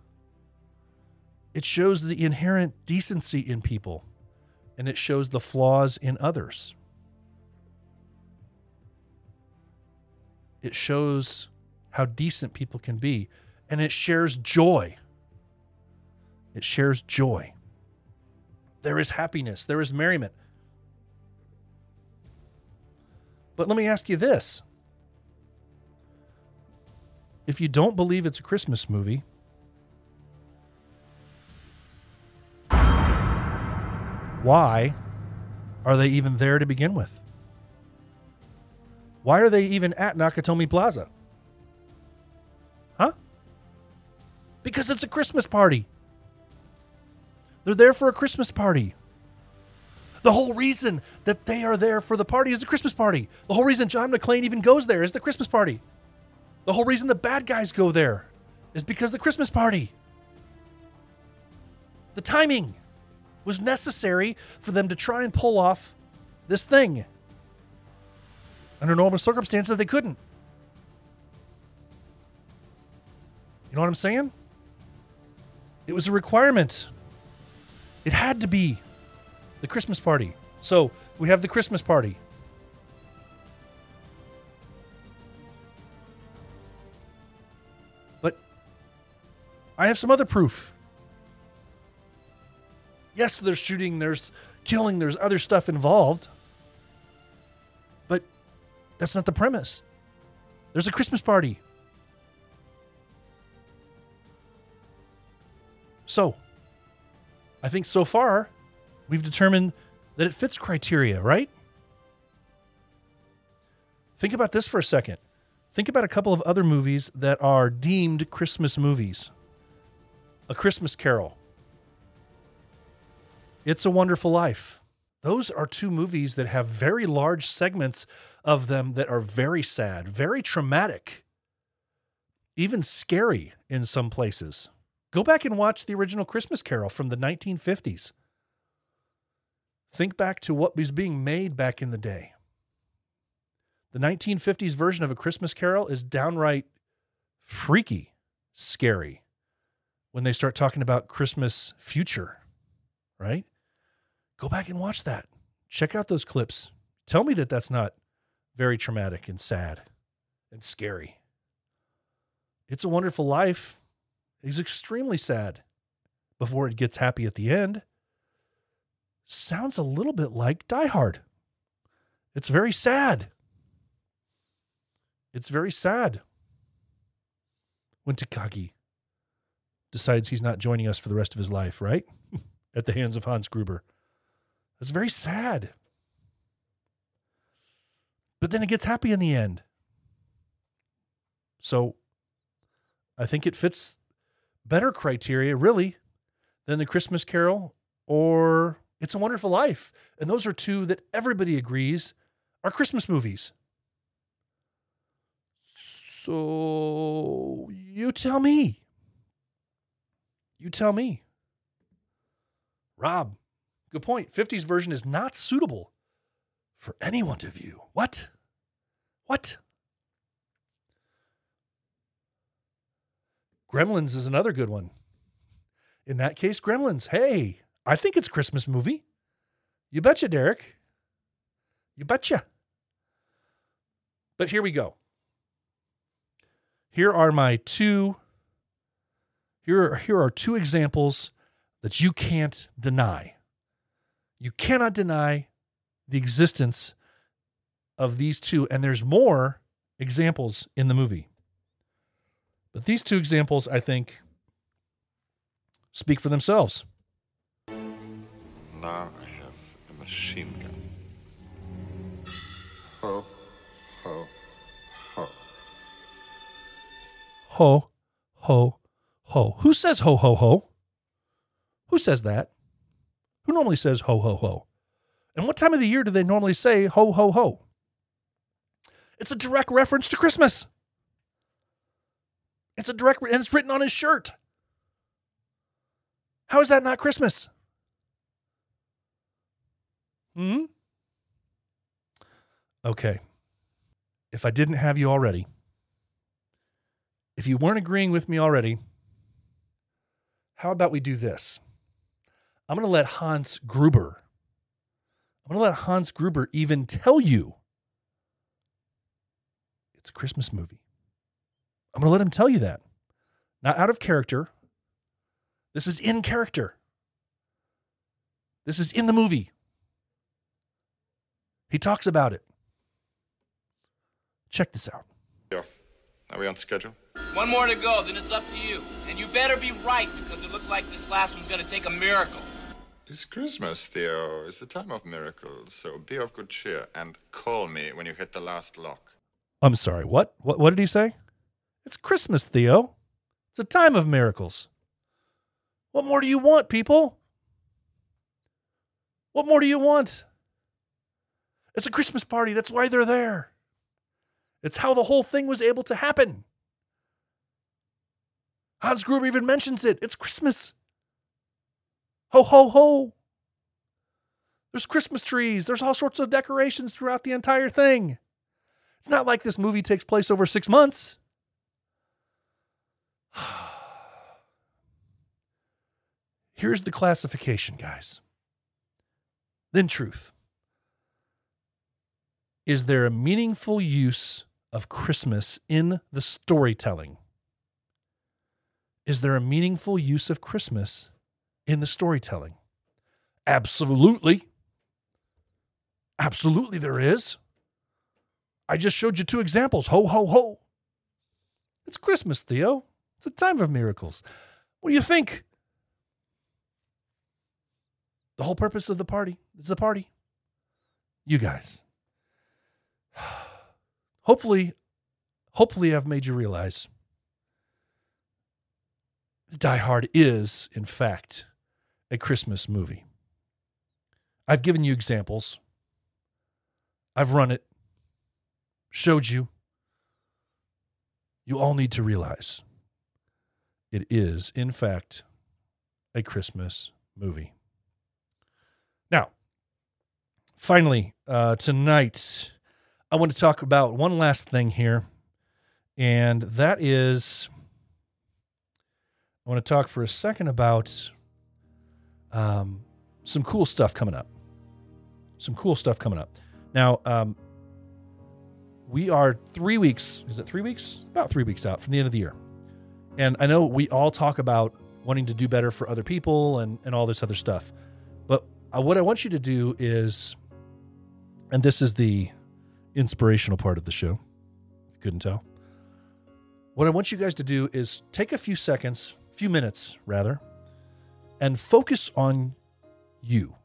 It shows the inherent decency in people and it shows the flaws in others. It shows how decent people can be and it shares joy. It shares joy. There is happiness, there is merriment. But let me ask you this if you don't believe it's a Christmas movie, why are they even there to begin with? Why are they even at Nakatomi Plaza? Huh? Because it's a Christmas party. They're there for a Christmas party. The whole reason that they are there for the party is the Christmas party. The whole reason John McClane even goes there is the Christmas party. The whole reason the bad guys go there is because the Christmas party. The timing was necessary for them to try and pull off this thing. Under normal circumstances, they couldn't. You know what I'm saying? It was a requirement. It had to be the Christmas party. So we have the Christmas party. But I have some other proof. Yes, there's shooting, there's killing, there's other stuff involved. But that's not the premise. There's a Christmas party. So, I think so far we've determined that it fits criteria, right? Think about this for a second. Think about a couple of other movies that are deemed Christmas movies A Christmas Carol, It's a Wonderful Life. Those are two movies that have very large segments of them that are very sad, very traumatic, even scary in some places. Go back and watch the original Christmas Carol from the 1950s. Think back to what was being made back in the day. The 1950s version of A Christmas Carol is downright freaky, scary when they start talking about Christmas future, right? Go back and watch that. Check out those clips. Tell me that that's not very traumatic and sad and scary. It's a Wonderful Life is extremely sad before it gets happy at the end. Sounds a little bit like Die Hard. It's very sad. It's very sad when Takagi decides he's not joining us for the rest of his life, right? At the hands of Hans Gruber. It's very sad. But then it gets happy in the end. So I think it fits better criteria, really, than the Christmas Carol or It's a Wonderful Life. And those are two that everybody agrees are Christmas movies. So you tell me. You tell me. Rob, good point. 50s version is not suitable for anyone to view. What? What? Gremlins is another good one. In that case, Gremlins. Hey, I think it's Christmas movie. You betcha, Derek. You betcha. But here we go. Here are my two. Here are, here are two examples that you can't deny. You cannot deny the existence of these two, and there's more examples in the movie. But these two examples, I think, speak for themselves. Now I have a machine gun. Ho, ho, ho. Ho, ho, ho. Who says ho, ho, ho? Who says that? Who normally says ho, ho, ho? And what time of the year do they normally say ho, ho, ho? It's a direct reference to Christmas. It's a direct, and it's written on his shirt. How is that not Christmas? Hmm? Okay. If I didn't have you already, if you weren't agreeing with me already, how about we do this? I'm going to let Hans Gruber, I'm going to let Hans Gruber even tell you it's a Christmas movie. I'm going to let him tell you that. Not out of character. This is in character. This is in the movie. He talks about it. Check this out. Yo, are we on schedule? One more to go, then it's up to you. And you better be right, because it looks like this last one's gonna take a miracle. It's Christmas, Theo. It's the time of miracles, so be of good cheer and call me when you hit the last lock. I'm sorry. What? What? What did he say? It's Christmas, Theo. It's a time of miracles. What more do you want, people? What more do you want? It's a Christmas party. That's why they're there. It's how the whole thing was able to happen. Hans Gruber even mentions it. It's Christmas. Ho, ho, ho. There's Christmas trees. There's all sorts of decorations throughout the entire thing. It's not like this movie takes place over six months. Here's the classification, guys. Then, truth. Is there a meaningful use of Christmas in the storytelling? Is there a meaningful use of Christmas in the storytelling? Absolutely. Absolutely, there is. I just showed you two examples. Ho, ho, ho. It's Christmas, Theo. It's a time of miracles. What do you think? The whole purpose of the party is the party. You guys. Hopefully, hopefully, I've made you realize Die Hard is, in fact, a Christmas movie. I've given you examples. I've run it, showed you. You all need to realize it is, in fact, a Christmas movie. Now, finally, uh, tonight, I want to talk about one last thing here, and that is I want to talk for a second about um, some cool stuff coming up. Some cool stuff coming up. Now, um, we are three weeks, is it three weeks? About three weeks out from the end of the year. And I know we all talk about wanting to do better for other people and, and all this other stuff. But uh, what I want you to do is, and this is the inspirational part of the show, you couldn't tell. What I want you guys to do is take a few seconds, few minutes rather, and focus on you.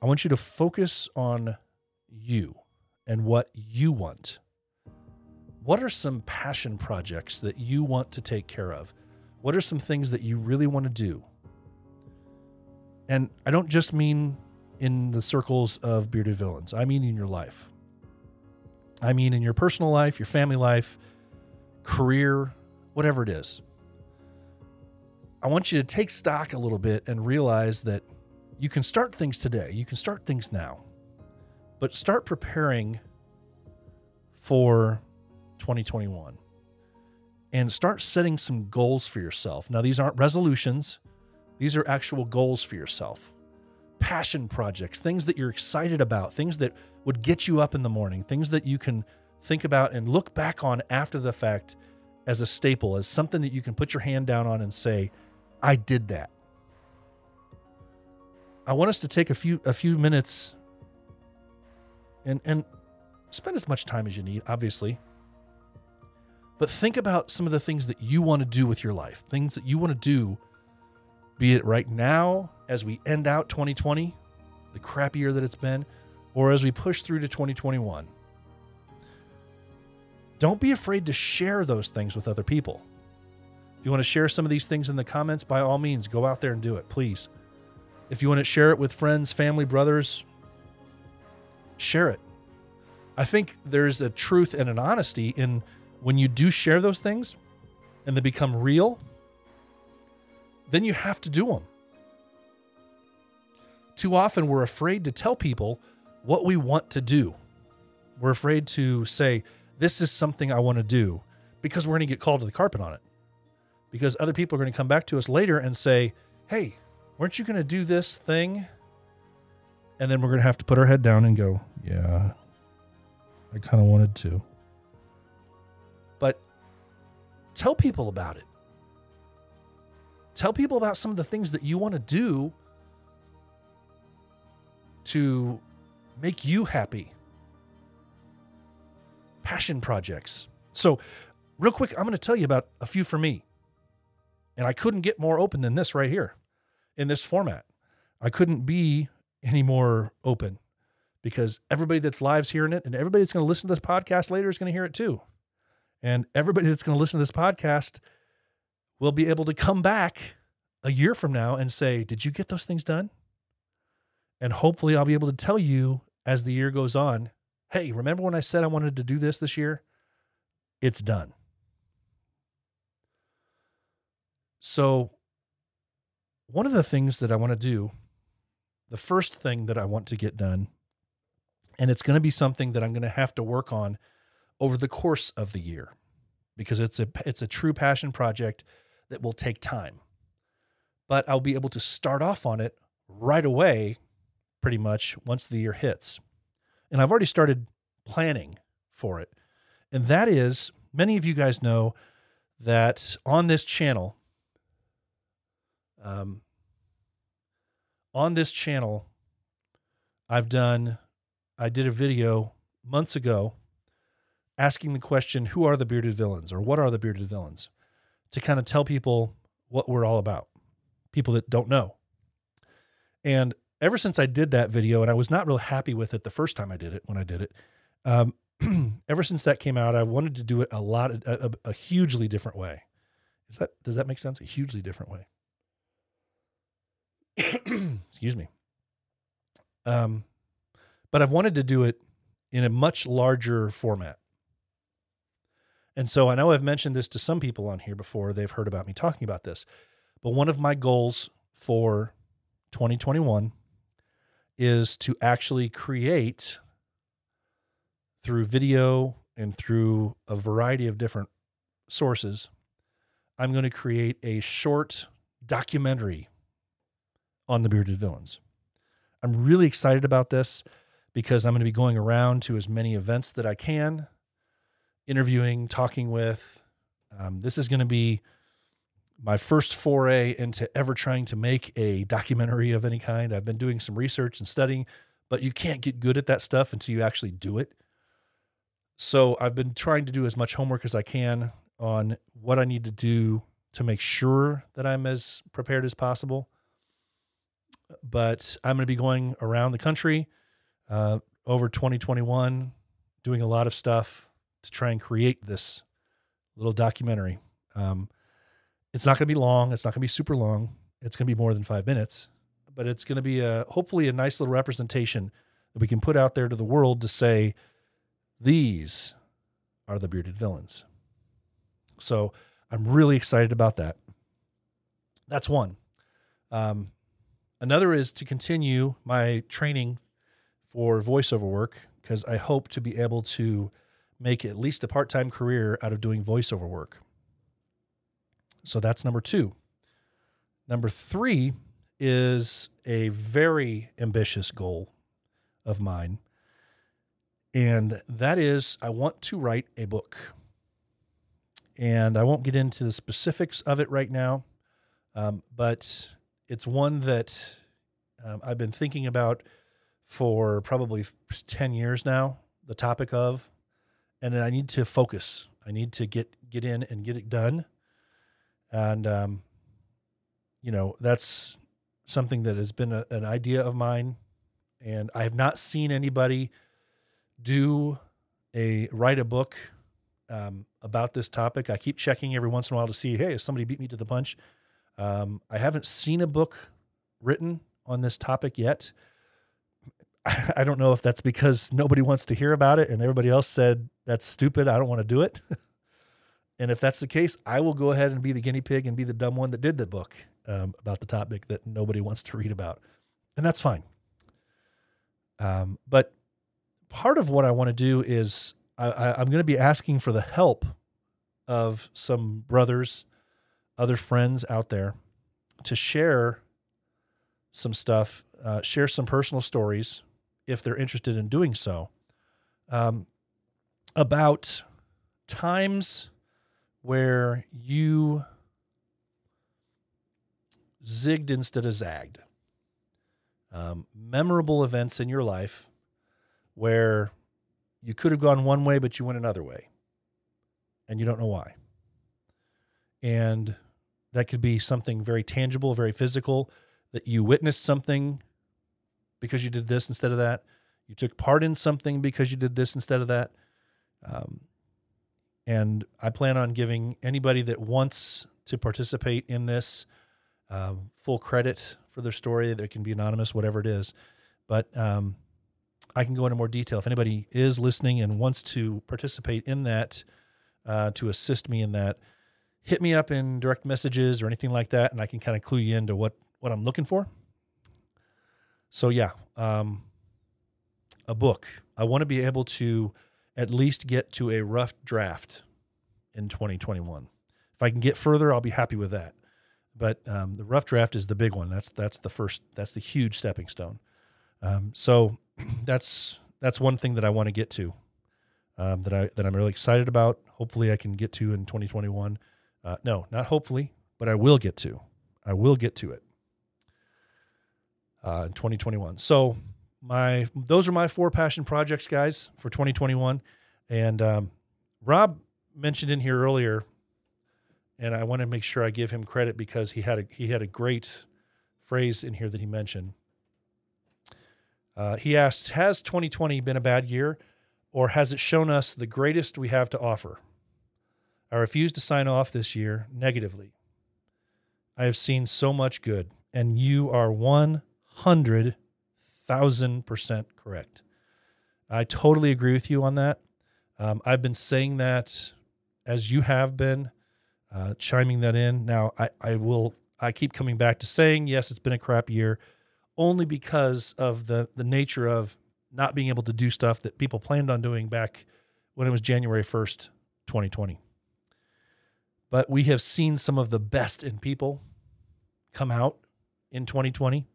I want you to focus on you and what you want. What are some passion projects that you want to take care of? What are some things that you really want to do? And I don't just mean in the circles of bearded villains, I mean in your life. I mean in your personal life, your family life, career, whatever it is. I want you to take stock a little bit and realize that you can start things today. You can start things now. But start preparing for 2021 and start setting some goals for yourself. Now, these aren't resolutions, these are actual goals for yourself. Passion projects, things that you're excited about, things that would get you up in the morning, things that you can think about and look back on after the fact as a staple, as something that you can put your hand down on and say, I did that. I want us to take a few a few minutes and and spend as much time as you need, obviously. But think about some of the things that you want to do with your life, things that you want to do, be it right now as we end out 2020, the crappy year that it's been, or as we push through to 2021. Don't be afraid to share those things with other people. If you want to share some of these things in the comments, by all means, go out there and do it, please. If you want to share it with friends, family, brothers, share it. I think there's a truth and an honesty in when you do share those things and they become real, then you have to do them. Too often we're afraid to tell people what we want to do. We're afraid to say, This is something I want to do because we're going to get called to the carpet on it. Because other people are going to come back to us later and say, Hey, weren't you going to do this thing? And then we're going to have to put our head down and go, Yeah, I kind of wanted to. Tell people about it. Tell people about some of the things that you want to do to make you happy. Passion projects. So, real quick, I'm going to tell you about a few for me. And I couldn't get more open than this right here in this format. I couldn't be any more open because everybody that's live's hearing it and everybody that's going to listen to this podcast later is going to hear it too. And everybody that's going to listen to this podcast will be able to come back a year from now and say, Did you get those things done? And hopefully, I'll be able to tell you as the year goes on, Hey, remember when I said I wanted to do this this year? It's done. So, one of the things that I want to do, the first thing that I want to get done, and it's going to be something that I'm going to have to work on over the course of the year because it's a it's a true passion project that will take time. But I'll be able to start off on it right away pretty much once the year hits. And I've already started planning for it. And that is many of you guys know that on this channel um, on this channel, I've done, I did a video months ago asking the question, who are the bearded villains or what are the bearded villains? To kind of tell people what we're all about, people that don't know. And ever since I did that video, and I was not real happy with it the first time I did it, when I did it, um, ever since that came out, I wanted to do it a lot, a, a, a hugely different way. Is that, does that make sense? A hugely different way. excuse me. Um, but I've wanted to do it in a much larger format. And so I know I've mentioned this to some people on here before. They've heard about me talking about this. But one of my goals for 2021 is to actually create through video and through a variety of different sources. I'm going to create a short documentary on the bearded villains. I'm really excited about this because I'm going to be going around to as many events that I can, interviewing, talking with. Um, this is going to be my first foray into ever trying to make a documentary of any kind. I've been doing some research and studying, but you can't get good at that stuff until you actually do it. So I've been trying to do as much homework as I can on what I need to do to make sure that I'm as prepared as possible but I'm going to be going around the country uh, over 2021, doing a lot of stuff to try and create this little documentary. Um, it's not going to be long. It's not going to be super long. It's going to be more than five minutes, but it's going to be a hopefully a nice little representation that we can put out there to the world to say these are the bearded villains. So I'm really excited about that. That's one. Um, another is to continue my training for voiceover work because I hope to be able to make at least a part time career out of doing voiceover work. So that's number two. Number three is a very ambitious goal of mine. And that is, I want to write a book. And I won't get into the specifics of it right now, um, but it's one that um, I've been thinking about for probably 10 years now, the topic of, and I need to focus. I need to get, get in and get it done. And, um, you know, that's something that has been a, an idea of mine. And I have not seen anybody do a write a book um, about this topic. I keep checking every once in a while to see, hey, has somebody beat me to the punch? Um, I haven't seen a book written on this topic yet. I don't know if that's because nobody wants to hear about it and everybody else said that's stupid. I don't want to do it. and if that's the case, I will go ahead and be the guinea pig and be the dumb one that did the book um, about the topic that nobody wants to read about. And that's fine. Um, but part of what I want to do is I, I, I'm going to be asking for the help of some brothers, other friends out there to share some stuff, uh, share some personal stories if they're interested in doing so um, about times where you zigged instead of zagged. Um, memorable events in your life where you could have gone one way, but you went another way, and you don't know why. And that could be something very tangible, very physical, that you witnessed something because you did this instead of that. You took part in something because you did this instead of that. Um, and I plan on giving anybody that wants to participate in this um, full credit for their story. That can be anonymous, whatever it is. But um, I can go into more detail. If anybody is listening and wants to participate in that, uh, to assist me in that, hit me up in direct messages or anything like that, and I can kind of clue you into what what I'm looking for. So yeah, um, a book. I want to be able to at least get to a rough draft in 2021. If I can get further, I'll be happy with that. But um, the rough draft is the big one. That's that's the first. That's the huge stepping stone. Um, so that's that's one thing that I want to get to. Um, that I that I'm really excited about. Hopefully, I can get to in 2021. Uh, no, not hopefully, but I will get to. I will get to it uh, in 2021. So my those are my four passion projects, guys, for 2021. And um, Rob mentioned in here earlier, and I want to make sure I give him credit because he had a he had a great phrase in here that he mentioned. Uh, he asked, "Has 2020 been a bad year, or has it shown us the greatest we have to offer?" I refuse to sign off this year negatively. I have seen so much good, and you are 100 thousand percent correct. I totally agree with you on that. Um, I've been saying that as you have been, uh, chiming that in. Now, I, I will. I keep coming back to saying yes, it's been a crap year, only because of the the nature of not being able to do stuff that people planned on doing back when it was January first, 2020. But we have seen some of the best in people come out in 2020,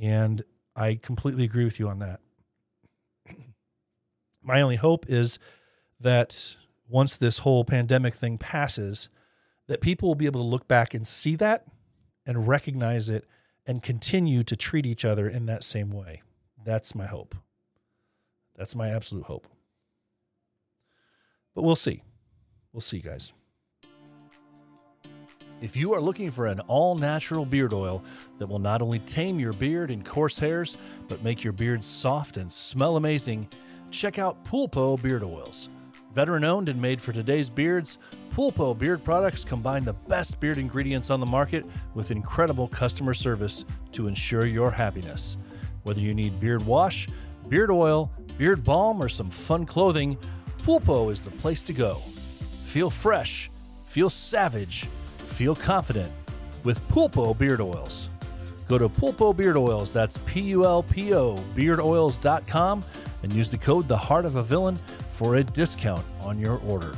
and I completely agree with you on that. My only hope is that once this whole pandemic thing passes, that people will be able to look back and see that and recognize it and continue to treat each other in that same way. That's my hope. That's my absolute hope. But we'll see. We'll see, guys. If you are looking for an all natural beard oil that will not only tame your beard and coarse hairs, but make your beard soft and smell amazing, check out Pulpo Beard Oils. Veteran owned and made for today's beards, Pulpo beard products combine the best beard ingredients on the market with incredible customer service to ensure your happiness. Whether you need beard wash, beard oil, beard balm, or some fun clothing, Pulpo is the place to go. Feel fresh, feel savage, feel confident with Pulpo beard oils. Go to Pulpo Beard Oils, that's P U L P O beardoils.com, and use the code The Heart of a Villain for a discount on your order.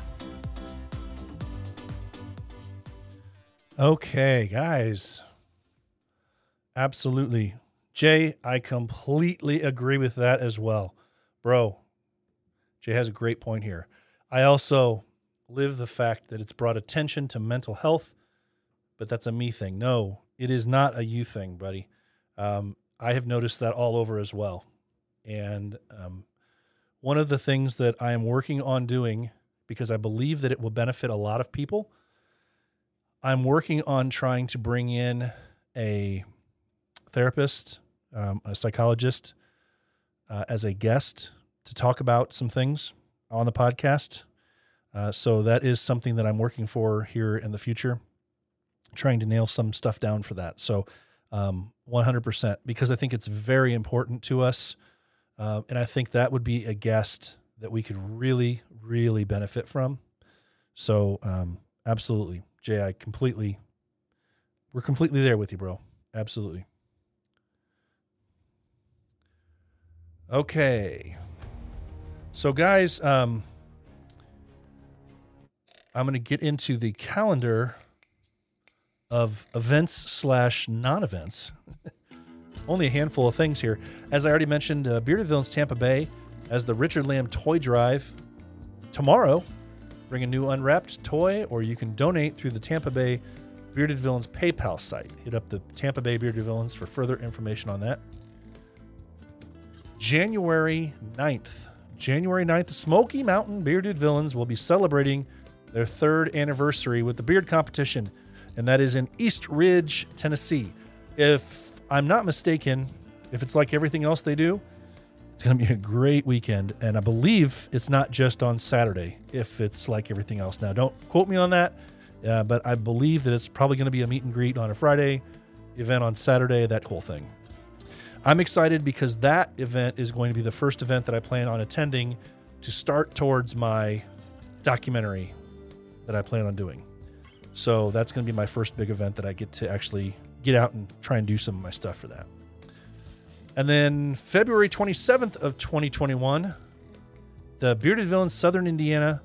Okay, guys. Absolutely. Jay, I completely agree with that as well. Bro, Jay has a great point here. I also live the fact that it's brought attention to mental health, but that's a me thing. No, it is not a you thing, buddy. Um, I have noticed that all over as well. And um, one of the things that I am working on doing, because I believe that it will benefit a lot of people, I'm working on trying to bring in a therapist, um, a psychologist, uh, as a guest to talk about some things on the podcast. Uh, so that is something that I'm working for here in the future, trying to nail some stuff down for that. So, um, 100%, because I think it's very important to us. Uh, and I think that would be a guest that we could really, really benefit from. So, um, absolutely. Jay, I completely, we're completely there with you, bro. Absolutely. Okay. So, guys, um, I'm going to get into the calendar of events slash non events. Only a handful of things here. As I already mentioned, uh, Bearded Villains Tampa Bay as the Richard Lamb Toy Drive tomorrow. Bring a new unwrapped toy, or you can donate through the Tampa Bay Bearded Villains PayPal site. Hit up the Tampa Bay Bearded Villains for further information on that. January 9th. January 9th, the Smoky Mountain Bearded Villains will be celebrating their third anniversary with the beard competition, and that is in East Ridge, Tennessee. If I'm not mistaken, if it's like everything else they do, it's going to be a great weekend. And I believe it's not just on Saturday, if it's like everything else. Now, don't quote me on that, uh, but I believe that it's probably going to be a meet and greet on a Friday, event on Saturday, that whole thing. I'm excited because that event is going to be the first event that I plan on attending to start towards my documentary that I plan on doing. So that's going to be my first big event that I get to actually get out and try and do some of my stuff for that. And then February 27th of 2021, the Bearded Villains Southern Indiana,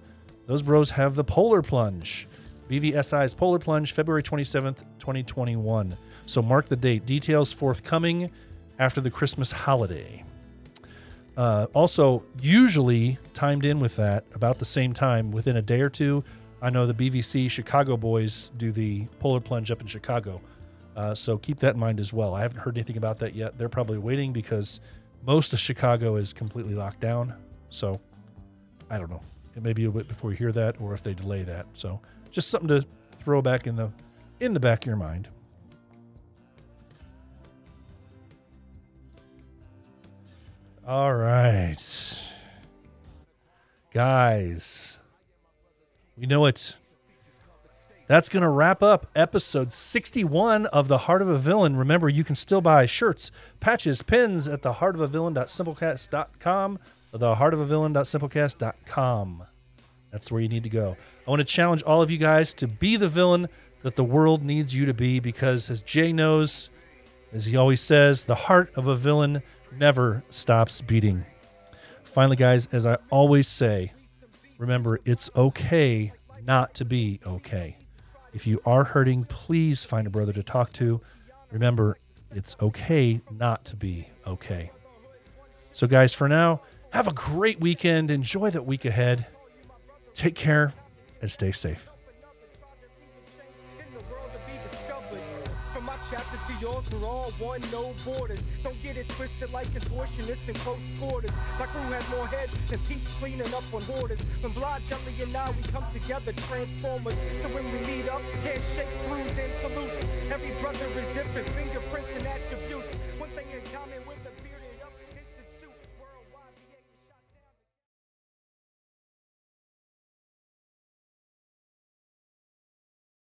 those bros have the Polar Plunge. BVSI's Polar Plunge, February 27th, 2021. So mark the date. Details forthcoming after the Christmas holiday. Uh, also, usually timed in with that about the same time, within a day or two. I know the BVC Chicago boys do the Polar Plunge up in Chicago. Uh, so keep that in mind as well. I haven't heard anything about that yet. They're probably waiting because most of Chicago is completely locked down. So I don't know. It may be a bit before you hear that, or if they delay that. So just something to throw back in the in the back of your mind. All right, guys. We know it. That's going to wrap up episode 61 of The Heart of a Villain. Remember, you can still buy shirts, patches, pins at theheartofavillain.simplecast.com theheartofavillain.simplecast.com. That's where you need to go. I want to challenge all of you guys to be the villain that the world needs you to be because, as Jay knows, as he always says, the heart of a villain never stops beating. Finally, guys, as I always say, remember it's okay not to be okay. If you are hurting, please find a brother to talk to. Remember, it's okay not to be okay. So, guys, for now, have a great weekend. Enjoy that week ahead. Take care and stay safe. We're all one, no borders. Don't get it twisted like contortionists in close quarters. Like crew has more heads than peeps cleaning up on borders. When Blood Jelly, and I, we come together, transformers. So when we meet up, handshakes, brews, and salutes. Every brother is different, fingerprints and attributes.